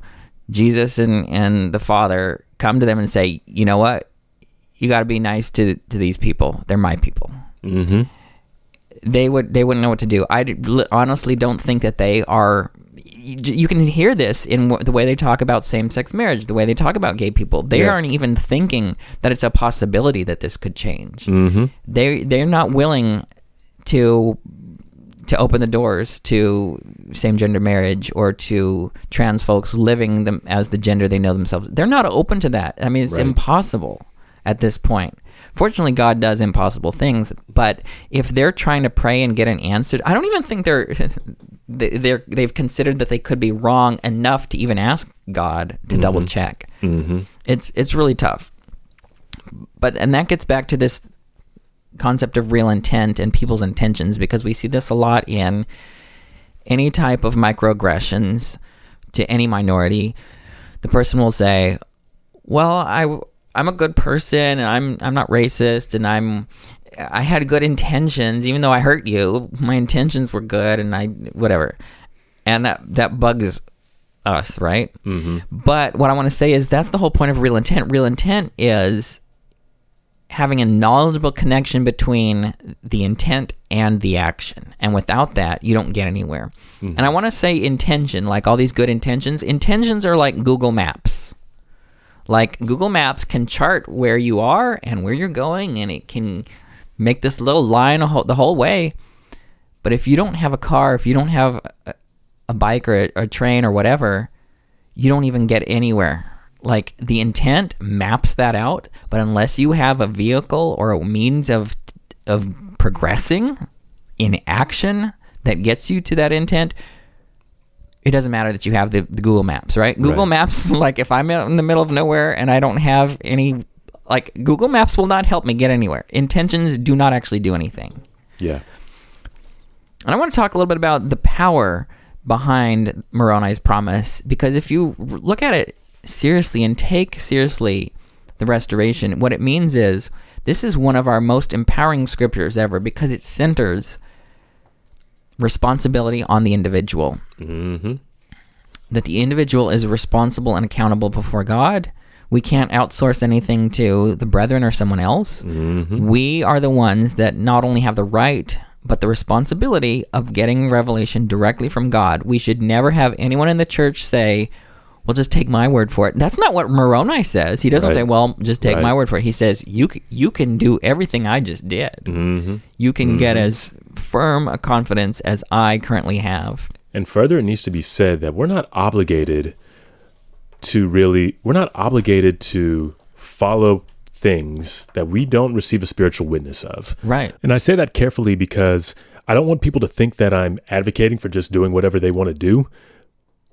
jesus and and the father come to them and say you know what you got to be nice to to these people. They're my people. Mm-hmm. They would they wouldn't know what to do. I honestly don't think that they are. You, can hear this in the way they talk about same sex marriage, the way they talk about gay people. They Yeah. aren't even thinking that it's a possibility that this could change. Mm-hmm. They they're not willing to to open the doors to same gender marriage or to trans folks living them as the gender they know themselves. They're not open to that. I mean, it's Right. impossible at this point. Fortunately, God does impossible things, but if they're trying to pray and get an answer, I don't even think they're they- they're they've considered that they could be wrong enough to even ask God to double check. Mm-hmm. It's it's really tough. But and that gets back to this concept of real intent and people's intentions because we see this a lot in any type of microaggressions to any minority. The person will say, "Well, I I'm a good person and I'm I'm not racist and I'm I had good intentions even though I hurt you. My intentions were good and I whatever." And that that bugs us, right? Mm-hmm. But what I want to say is that's the whole point of real intent. Real intent is having a knowledgeable connection between the intent and the action. And without that, you don't get anywhere. And I want to say intention, like all these good intentions, intentions are like Google Maps. Like Google Maps can chart where you are and where you're going, and it can make this little line the whole way. But if you don't have a car, if you don't have a, a bike or a, a train or whatever, you don't even get anywhere. Like the intent maps that out, but unless you have a vehicle or a means of of progressing in action that gets you to that intent, it doesn't matter that you have the, the Google Maps, right? Google Right. Maps, like if I'm out in the middle of nowhere and I don't have any, like Google Maps will not help me get anywhere. Intentions do not actually do anything. Yeah. And I want to talk a little bit about the power behind Moroni's promise because if you look at it seriously and take seriously the restoration, what it means is this is one of our most empowering scriptures ever because it centers responsibility on the individual. Mm-hmm. That the individual is responsible and accountable before God. We can't outsource anything to the brethren or someone else Mm-hmm. we are the ones that not only have the right but the responsibility of getting revelation directly from God. We should never have anyone in the church say, well, just take my word for it. That's not what Moroni says. He doesn't Right. say, well, just take Right. my word for it. He says, you, you can do everything I just did. Mm-hmm. You can get as firm a confidence as I currently have. And further, it needs to be said that we're not obligated to really, we're not obligated to follow things that we don't receive a spiritual witness of. Right. And I say that carefully because I don't want people to think that I'm advocating for just doing whatever they want to do.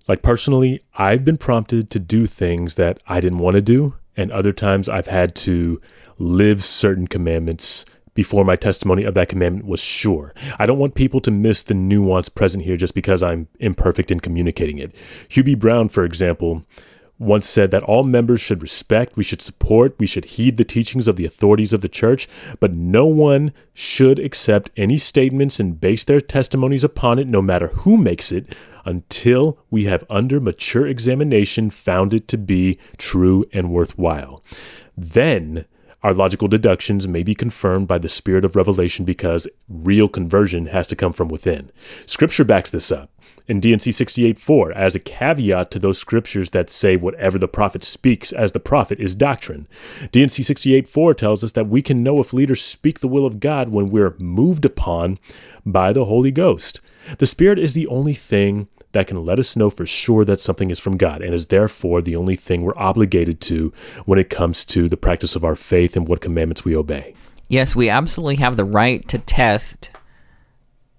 Like personally, I've been prompted to do things that I didn't want to do, and other times I've had to live certain commandments before my testimony of that commandment was sure. I don't want people to miss the nuance present here just because I'm imperfect in communicating it. Hugh B. Brown, for example, once said that all members should respect, we should support, we should heed the teachings of the authorities of the church, but no one should accept any statements and base their testimonies upon it, no matter who makes it, until we have under mature examination found it to be true and worthwhile. Then our logical deductions may be confirmed by the spirit of revelation because real conversion has to come from within. Scripture backs this up. In D&C 68 4, as a caveat to those scriptures that say whatever the prophet speaks as the prophet is doctrine. D&C 68 4 tells us that we can know if leaders speak the will of God when we're moved upon by the Holy Ghost. The Spirit is the only thing that can let us know for sure that something is from God and is therefore the only thing we're obligated to when it comes to the practice of our faith and what commandments we obey. Yes, we absolutely have the right to test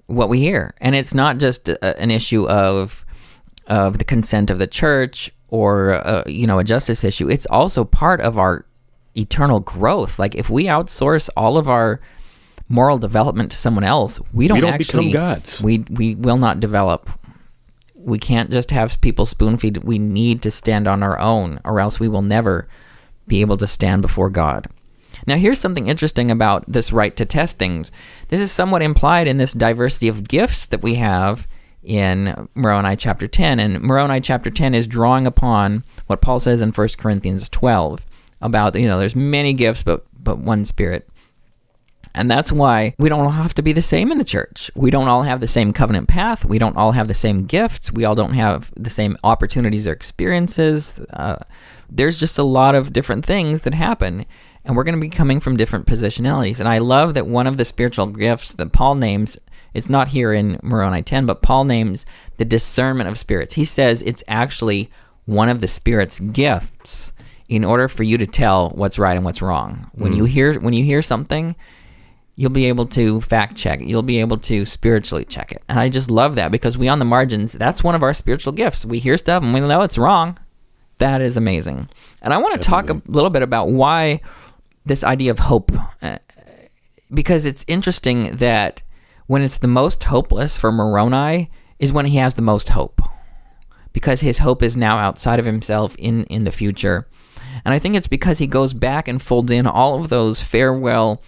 what we hear, and it's not just a, an issue of of the consent of the church or uh, you know a justice issue. It's also part of our eternal growth. Like if we outsource all of our moral development to someone else, we don't, don't actually become gods. We we will not develop. We can't just have people spoon feed. We need to stand on our own, or else we will never be able to stand before God. Now, here's something interesting about this right to test things. This is somewhat implied in this diversity of gifts that we have in Moroni chapter 10. And Moroni chapter 10 is drawing upon what Paul says in 1 Corinthians 12 about, you know, there's many gifts, but, but one spirit. And that's why we don't all have to be the same in the church. We don't all have the same covenant path. We don't all have the same gifts. We all don't have the same opportunities or experiences. Uh, there's just a lot of different things that happen. And we're going to be coming from different positionalities. And I love that one of the spiritual gifts that Paul names, it's not here in Moroni 10, but Paul names the discernment of spirits. He says it's actually one of the Spirit's gifts in order for you to tell what's right and what's wrong. When mm. you hear when you hear something, you'll be able to fact check it. You'll be able to spiritually check it. And I just love that because we on the margins, that's one of our spiritual gifts. We hear stuff and we know it's wrong. That is amazing. And I want to talk a little bit about why this idea of hope uh, because it's interesting that when it's the most hopeless for Moroni is when he has the most hope because his hope is now outside of himself in in the future. And I think it's because he goes back and folds in all of those farewell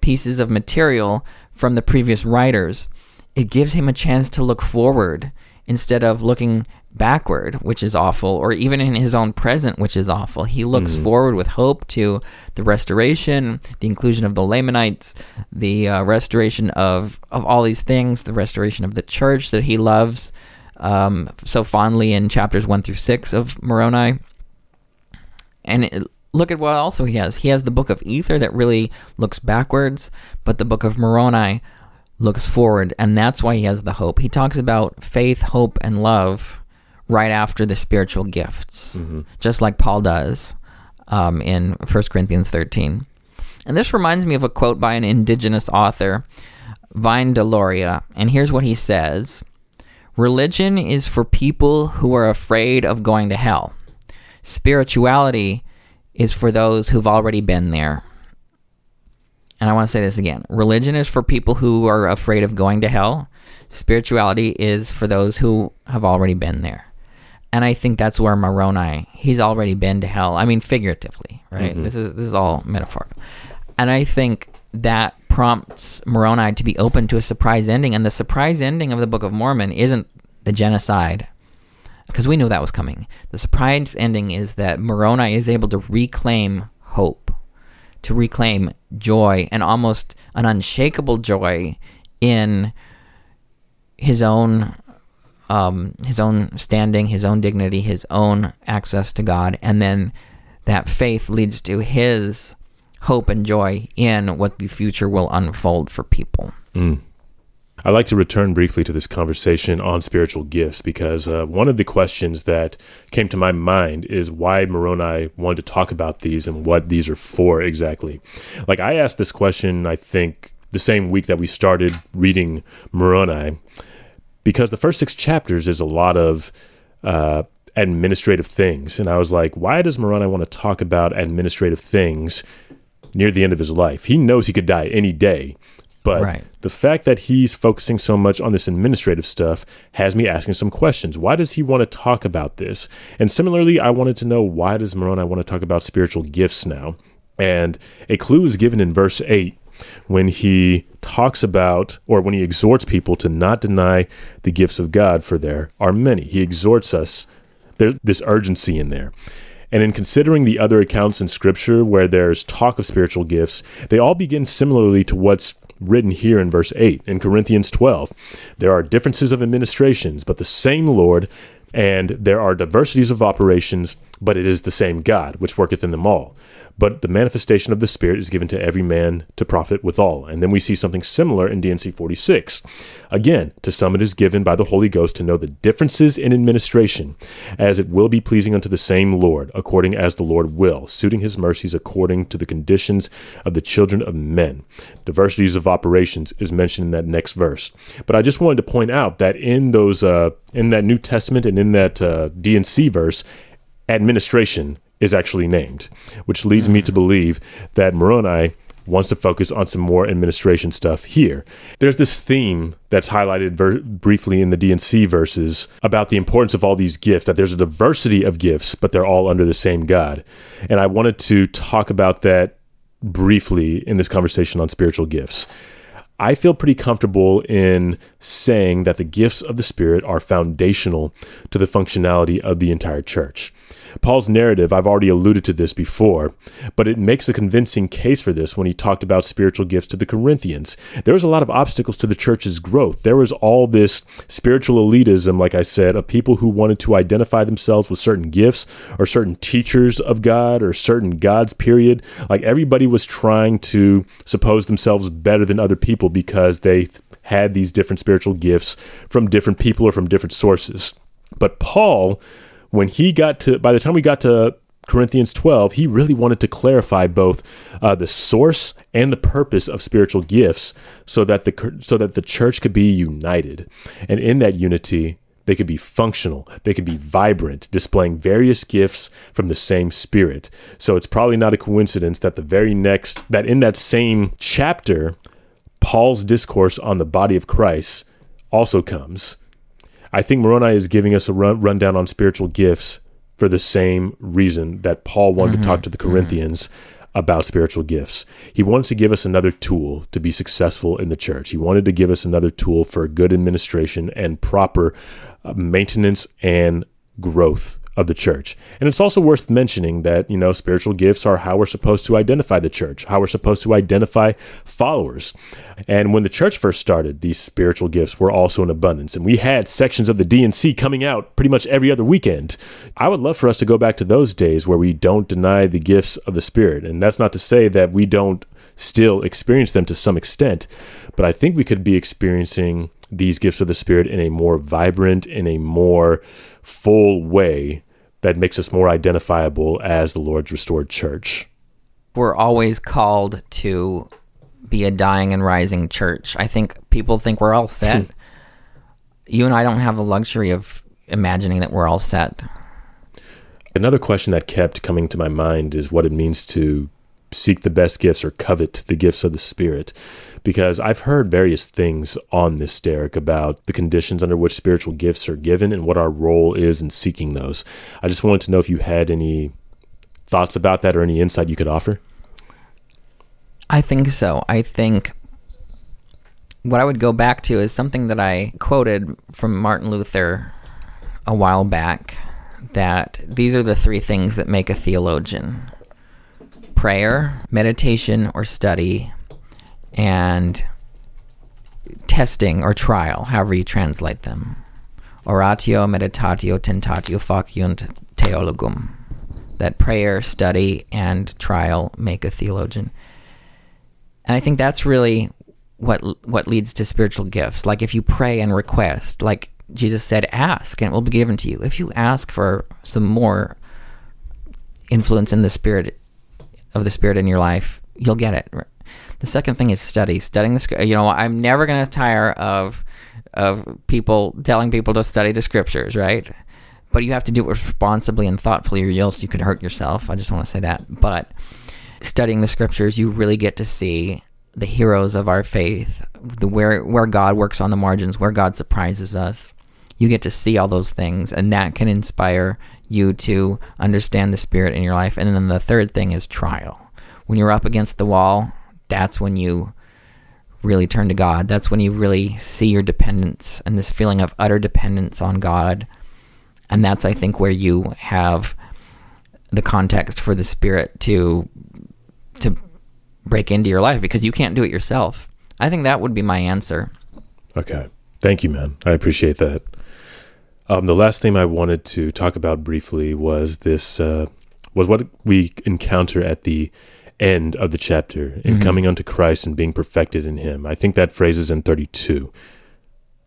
pieces of material from the previous writers. It gives him a chance to look forward instead of looking backward, which is awful, or even in his own present, which is awful. He looks forward with hope to the restoration, the inclusion of the Lamanites, the uh, restoration of, of all these things, the restoration of the church that he loves um, so fondly in chapters 1 through 6 of Moroni. And it, look at what also he has. He has the book of Ether that really looks backwards, but the book of Moroni looks forward, and that's why he has the hope. He talks about faith, hope, and love right after the spiritual gifts, just like Paul does um, in 1 Corinthians 13. And this reminds me of a quote by an indigenous author, Vine Deloria, and here's what he says Religion is for people who are afraid of going to hell. Spirituality is for those who've already been there. And I want to say this again religion is for people who are afraid of going to hell. Spirituality is for those who have already been there. And I think that's where Moroni, he's already been to hell. I mean, figuratively, right? Mm-hmm. This is this is all metaphorical. And I think that prompts Moroni to be open to a surprise ending. And the surprise ending of the Book of Mormon isn't the genocide, because we knew that was coming. The surprise ending is that Moroni is able to reclaim hope, to reclaim joy, and almost an unshakable joy in his own um, his own standing, his own dignity, his own access to God, and then that faith leads to his hope and joy in what the future will unfold for people. Mm. I'd like to return briefly to this conversation on spiritual gifts because uh, one of the questions that came to my mind is why Moroni wanted to talk about these and what these are for exactly. Like, I asked this question, I think, the same week that we started reading Moroni because the first six chapters is a lot of uh, administrative things. And I was like, why does Moroni want to talk about administrative things near the end of his life? He knows he could die any day. But Right. the fact that he's focusing so much on this administrative stuff has me asking some questions. Why does he want to talk about this? And similarly, I wanted to know why does Moroni want to talk about spiritual gifts now? And a clue is given in verse 8 when he talks about or when he exhorts people to not deny the gifts of God for there are many. He exhorts us there's this urgency in there. And in considering the other accounts in Scripture where there's talk of spiritual gifts, they all begin similarly to what's written here in verse 8 in Corinthians 12. There are differences of administrations, but the same Lord, and there are diversities of operations, but it is the same God which worketh in them all. But the manifestation of the Spirit is given to every man to profit withal. And then we see something similar in D&C 46. Again, to some it is given by the Holy Ghost to know the differences in administration, as it will be pleasing unto the same Lord, according as the Lord will, suiting his mercies according to the conditions of the children of men. Diversities of operations is mentioned in that next verse. But I just wanted to point out that in those, uh, in that New Testament and in that uh, D&C verse, administration is actually named, which leads me to mm. believe that Moroni wants to focus on some more administration stuff here. There's this theme that's highlighted ver- briefly in the D&C verses about the importance of all these gifts, that there's a diversity of gifts, but they're all under the same God. And I wanted to talk about that briefly in this conversation on spiritual gifts. I feel pretty comfortable in saying that the gifts of the Spirit are foundational to the functionality of the entire church. Paul's narrative, I've already alluded to this before, but it makes a convincing case for this when he talked about spiritual gifts to the Corinthians. There was a lot of obstacles to the church's growth. There was all this spiritual elitism, like I said, of people who wanted to identify themselves with certain gifts or certain teachers of God or certain gods, period. Like everybody was trying to suppose themselves better than other people because they had these different spiritual gifts from different people or from different sources. But Paul, when he got to, by the time we got to Corinthians 12, he really wanted to clarify both uh, the source and the purpose of spiritual gifts so that the so that the church could be united. And in that unity, they could be functional, they could be vibrant, displaying various gifts from the same spirit. So it's probably not a coincidence that the very next that in that same chapter, Paul's discourse on the body of Christ also comes. I think Moroni is giving us a run, rundown on spiritual gifts for the same reason that Paul wanted to talk to the Corinthians about spiritual gifts. He wanted to give us another tool to be successful in the church. He wanted to give us another tool for good administration and proper uh, maintenance and growth of the church. And it's also worth mentioning that, you know, spiritual gifts are how we're supposed to identify the church, how we're supposed to identify followers. And when the church first started, these spiritual gifts were also in abundance. And we had sections of the D&C coming out pretty much every other weekend. I would love for us to go back to those days where we don't deny the gifts of the Spirit. And that's not to say that we don't still experience them to some extent, but I think we could be experiencing these gifts of the Spirit in a more vibrant, in a more full way that makes us more identifiable as the Lord's restored church. We're always called to be a dying and rising church. I think people think we're all set. you and I don't have the luxury of imagining that we're all set. Another question that kept coming to my mind is what it means to seek the best gifts or covet the gifts of the Spirit. Because I've heard various things on this, Derek, about the conditions under which spiritual gifts are given and what our role is in seeking those. I just wanted to know if you had any thoughts about that or any insight you could offer. I think so. I think what I would go back to is something that I quoted from Martin Luther a while back that these are the three things that make a theologian prayer, meditation or study, and testing or trial, however you translate them. oratio, meditatio, tentatio, faciunt theologum. That prayer, study, and trial make a theologian. And I think that's really what what leads to spiritual gifts. Like if you pray and request, like Jesus said, ask and it will be given to you. If you ask for some more influence in the spirit of the spirit in your life, you'll get it. The second thing is study. Studying the. You know, I'm never going to tire of of people telling people to study the scriptures, right? But you have to do it responsibly and thoughtfully, or else you could hurt yourself. I just want to say that. But studying the scriptures, you really get to see the heroes of our faith, the where where God works on the margins, where God surprises us. You get to see all those things, and that can inspire you to understand the Spirit in your life. And then the third thing is trial. When you're up against the wall, that's when you really turn to God. That's when you really see your dependence and this feeling of utter dependence on God. And that's, I think, where you have the context for the Spirit to to break into your life because you can't do it yourself. I think that would be my answer. Okay. Thank you, man. I appreciate that. Um, the last thing I wanted to talk about briefly was this uh, was what we encounter at the end of the chapter in mm-hmm. coming unto Christ and being perfected in Him. I think that phrase is in 32.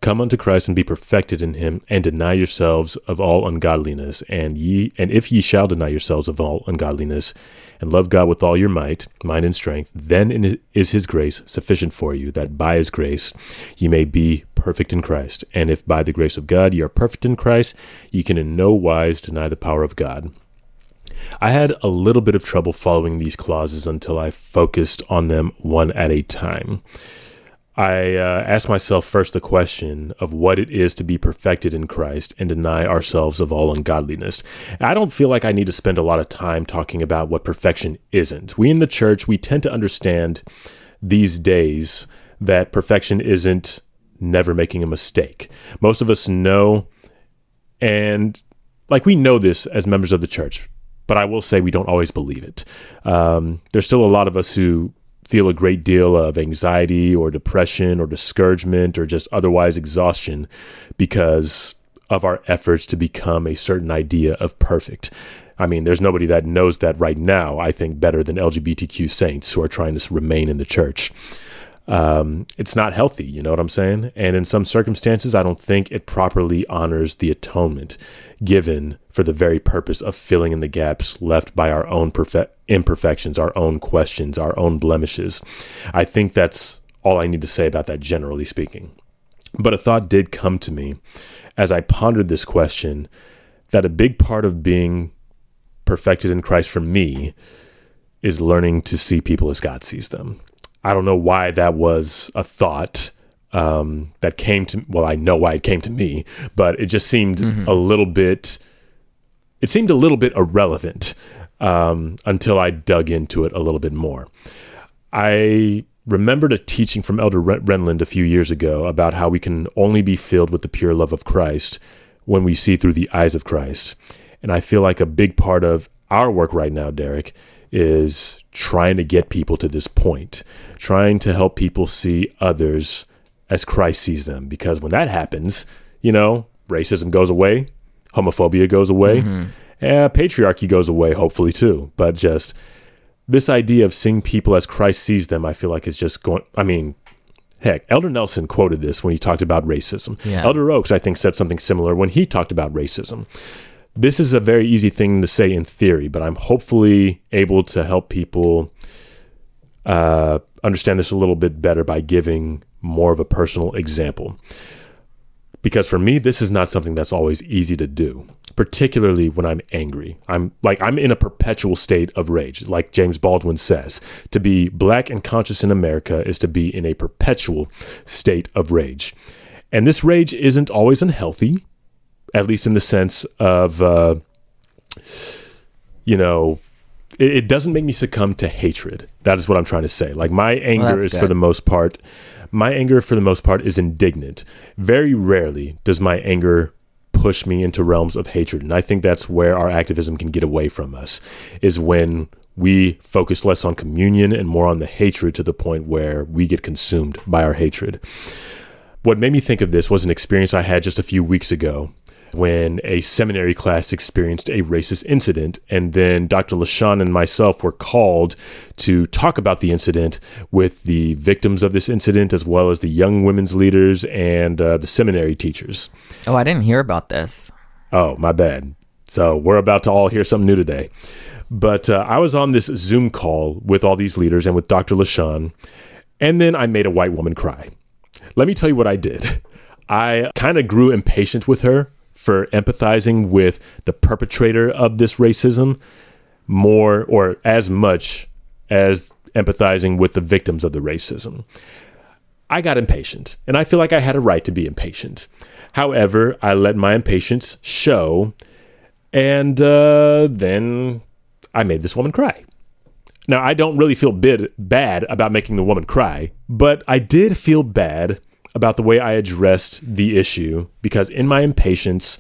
Come unto Christ and be perfected in him, and deny yourselves of all ungodliness, and ye and if ye shall deny yourselves of all ungodliness, and love God with all your might, mind and strength, then is his grace sufficient for you, that by his grace ye may be perfect in Christ. And if by the grace of God ye are perfect in Christ, ye can in no wise deny the power of God. I had a little bit of trouble following these clauses until I focused on them one at a time. I uh, ask myself first the question of what it is to be perfected in Christ and deny ourselves of all ungodliness. I don't feel like I need to spend a lot of time talking about what perfection isn't. We in the church, we tend to understand these days that perfection isn't never making a mistake. Most of us know, and like we know this as members of the church, but I will say we don't always believe it. Um, there's still a lot of us who feel a great deal of anxiety or depression or discouragement or just otherwise exhaustion because of our efforts to become a certain idea of perfect. I mean, there's nobody that knows that right now, I think, better than LGBTQ saints who are trying to remain in the church um, it's not healthy. You know what I'm saying? And in some circumstances, I don't think it properly honors the atonement given for the very purpose of filling in the gaps left by our own perfe- imperfections, our own questions, our own blemishes. I think that's all I need to say about that, generally speaking. But a thought did come to me as I pondered this question that a big part of being perfected in Christ for me is learning to see people as God sees them. I don't know why that was a thought um, that came to. Well, I know why it came to me, but it just seemed mm-hmm. a little bit. It seemed a little bit irrelevant um, until I dug into it a little bit more. I remembered a teaching from Elder Renlund a few years ago about how we can only be filled with the pure love of Christ when we see through the eyes of Christ. And I feel like a big part of our work right now, Derek, is trying to get people to this point, trying to help people see others as Christ sees them. Because when that happens, you know, racism goes away, homophobia goes away, mm-hmm. and patriarchy goes away, hopefully too. But just this idea of seeing people as Christ sees them, I feel like is just going. I mean, heck, Elder Nelson quoted this when he talked about racism. Yeah. Elder Oaks, I think, said something similar when he talked about racism this is a very easy thing to say in theory, but I'm hopefully able to help people uh, understand this a little bit better by giving more of a personal example. Because for me, this is not something that's always easy to do, particularly when I'm angry. I'm like, I'm in a perpetual state of rage. Like James Baldwin says, to be black and conscious in America is to be in a perpetual state of rage. And this rage isn't always unhealthy at least in the sense of, uh, you know, it, it, doesn't make me succumb to hatred. That is what I'm trying to say. Like my anger well, is good. for the most part, my anger for the most part is indignant. Very rarely does my anger push me into realms of hatred. And I think that's where our activism can get away from us is when we focus less on communion and more on the hatred to the point where we get consumed by our hatred. What made me think of this was an experience I had just a few weeks ago when a seminary class experienced a racist incident. And then Dr. LaShawn and myself were called to talk about the incident with the victims of this incident, as well as the young women's leaders and uh, the seminary teachers. Oh, I didn't hear about this. Oh, my bad. So we're about to all hear something new today. But uh, I was on this Zoom call with all these leaders and with Dr. LaShawn, and then I made a white woman cry. Let me tell you what I did. I kind of grew impatient with her for empathizing with the perpetrator of this racism more or as much as empathizing with the victims of the racism. I got impatient, and I feel like I had a right to be impatient. However, I let my impatience show, and uh, then I made this woman cry. Now, I don't really feel bad about making the woman cry, but I did feel bad about the way I addressed the issue because in my impatience,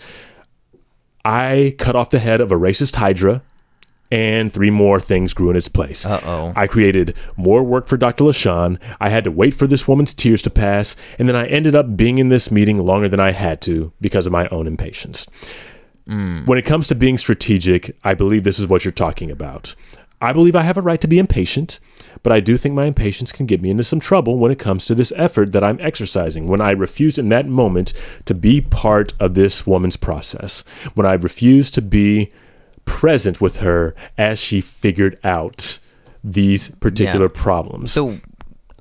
I cut off the head of a racist Hydra and three more things grew in its place. Uh-oh. I created more work for Dr. LaShawn. I had to wait for this woman's tears to pass, and then I ended up being in this meeting longer than I had to because of my own impatience. Hmm. When it comes to being strategic, I believe this is what you're talking about. I believe I have a right to be impatient, but I do think my impatience can get me into some trouble when it comes to this effort that I'm exercising. When I refuse in that moment to be part of this woman's process, when I refuse to be present with her as she figured out these particular Yeah. problems. So,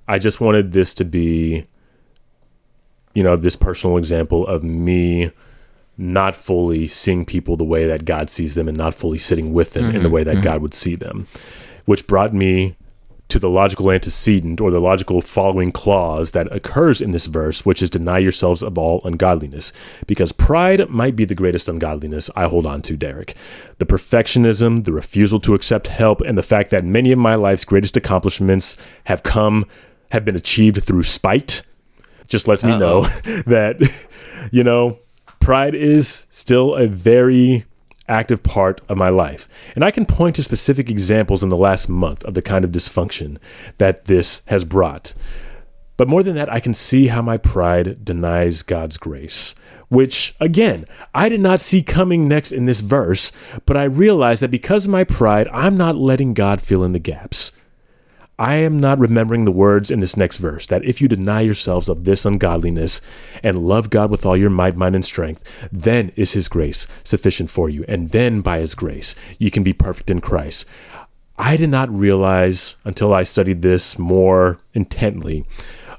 I just wanted this to be, you know, this personal example of me not fully seeing people the way that God sees them and not fully sitting with them in the mm-hmm. way that mm-hmm. God would see them, which brought me to the logical antecedent or the logical following clause that occurs in this verse, which is deny yourselves of all ungodliness. Because pride might be the greatest ungodliness I hold on to, Derek. The perfectionism, the refusal to accept help, and the fact that many of my life's greatest accomplishments have come, have been achieved through spite, just lets me know that, you know, pride is still a very active part of my life. And I can point to specific examples in the last month of the kind of dysfunction that this has brought. But more than that, I can see how my pride denies God's grace, which, again, I did not see coming next in this verse, but I realize that because of my pride, I'm not letting God fill in the gaps. I am not remembering the words in this next verse that if you deny yourselves of this ungodliness and love God with all your might, mind, and strength, then is His grace sufficient for you. And then by His grace, you can be perfect in Christ. I did not realize until I studied this more intently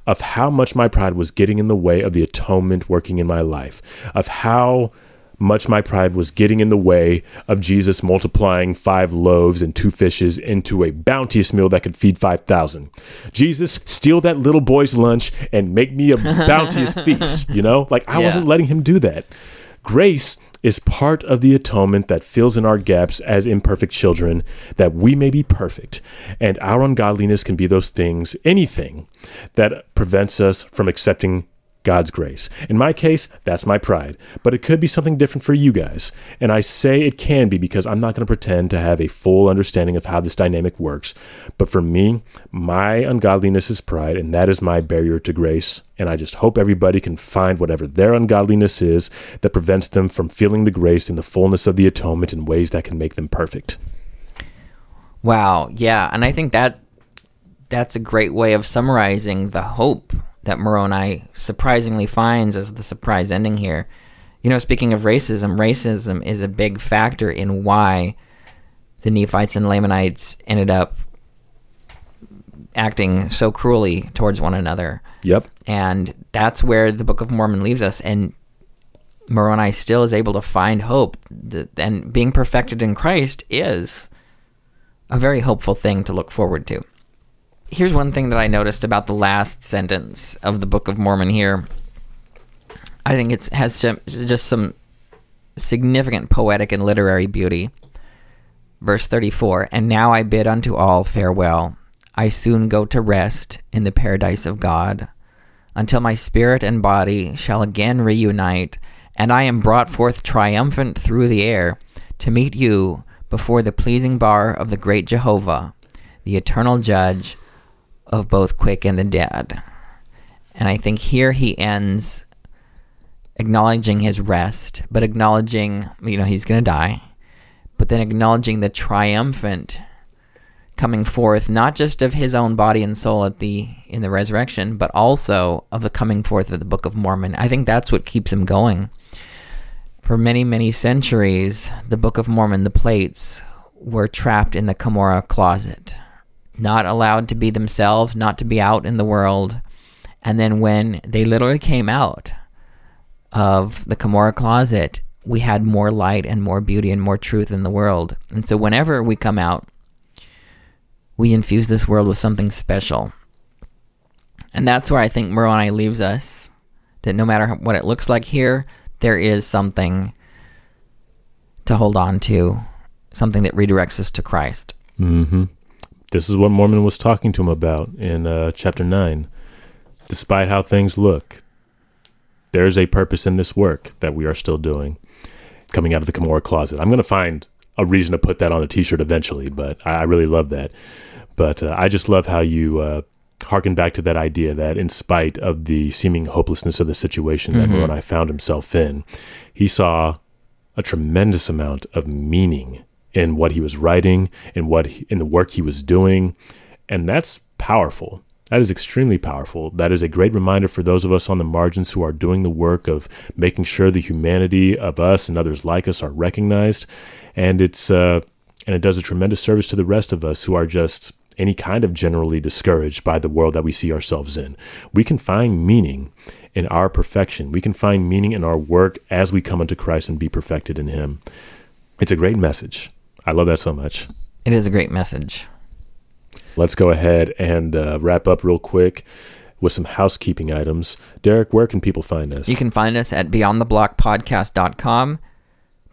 of how much my pride was getting in the way of the atonement working in my life, of how much my pride was getting in the way of Jesus multiplying five loaves and two fishes into a bounteous meal that could feed 5,000. Jesus, steal that little boy's lunch and make me a bounteous feast, you know? Like, I Yeah. wasn't letting him do that. Grace is part of the atonement that fills in our gaps as imperfect children, that we may be perfect. And our ungodliness can be those things, anything that prevents us from accepting God's grace. In my case, that's my pride, but it could be something different for you guys. And I say it can be because I'm not going to pretend to have a full understanding of how this dynamic works. But for me, my ungodliness is pride, and that is my barrier to grace. And I just hope everybody can find whatever their ungodliness is that prevents them from feeling the grace and the fullness of the atonement in ways that can make them perfect. wow, yeah, and I think that that's a great way of summarizing the hope that Moroni surprisingly finds as the surprise ending here. You know, speaking of racism, racism is a big factor in why the Nephites and Lamanites ended up acting so cruelly towards one another. Yep. And that's where the Book of Mormon leaves us. And Moroni still is able to find hope. Th- And being perfected in Christ is a very hopeful thing to look forward to. Here's one thing that I noticed about the last sentence of the Book of Mormon here. I think it has just some significant poetic and literary beauty. Verse 34 And now I bid unto all farewell. I soon go to rest in the paradise of God, until my spirit and body shall again reunite, and I am brought forth triumphant through the air to meet you before the pleasing bar of the great Jehovah, the eternal judge of both quick and the dead. And I think here he ends acknowledging his rest, but acknowledging, you know, he's going to die, but then acknowledging the triumphant coming forth not just of his own body and soul at the in the resurrection, but also of the coming forth of the Book of Mormon. I think that's what keeps him going. For many, many centuries, the Book of Mormon, the plates, were trapped in the Cumorah closet, not allowed to be themselves, not to be out in the world. And then when they literally came out of the Cumorah closet, we had more light and more beauty and more truth in the world. And so whenever we come out, we infuse this world with something special. And that's where I think Moroni leaves us. That no matter what it looks like here, there is something to hold on to, something that redirects us to Christ. Mm-hmm. This is what Mormon was talking to him about in uh, chapter 9. Despite how things look, there is a purpose in this work that we are still doing coming out of the Cumorah closet. I'm going to find a reason to put that on a t-shirt eventually, but I, I really love that. But uh, I just love how you uh, harken back to that idea that in spite of the seeming hopelessness of the situation that mm-hmm. Moroni found himself in, he saw a tremendous amount of meaning in what he was writing, in what he, in the work he was doing, and that's powerful. That is extremely powerful. That is a great reminder for those of us on the margins who are doing the work of making sure the humanity of us and others like us are recognized, and it's uh, and it does a tremendous service to the rest of us who are just any kind of generally discouraged by the world that we see ourselves in. We can find meaning in our perfection. We can find meaning in our work as we come unto Christ and be perfected in Him. It's a great message. I love that so much. It is a great message. Let's go ahead and uh, wrap up real quick with some housekeeping items. Derek, where can people find us? You can find us at beyondtheblockpodcast.com,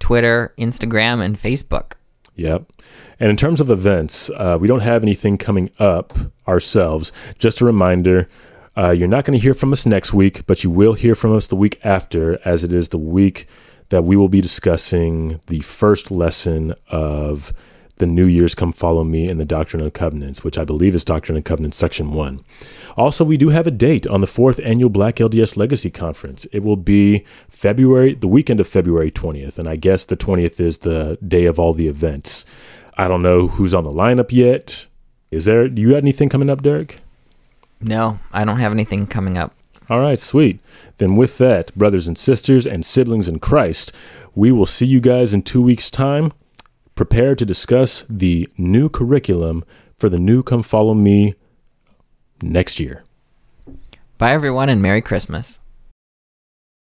Twitter, Instagram, and Facebook. Yep. And in terms of events, uh, we don't have anything coming up ourselves. Just a reminder uh, you're not going to hear from us next week, but you will hear from us the week after, as it is the week that we will be discussing the first lesson of the New Year's Come Follow Me in the Doctrine and Covenants, which I believe is Doctrine and Covenants Section 1. Also, we do have a date on the fourth annual Black LDS Legacy Conference. It will be February, the weekend of February 20th, and I guess the 20th is the day of all the events. I don't know who's on the lineup yet. Is there, do you got anything coming up, Derek? No, I don't have anything coming up. All right, sweet. Then, with that, brothers and sisters and siblings in Christ, we will see you guys in two weeks' time prepared to discuss the new curriculum for the new Come Follow Me next year. Bye, everyone, and Merry Christmas.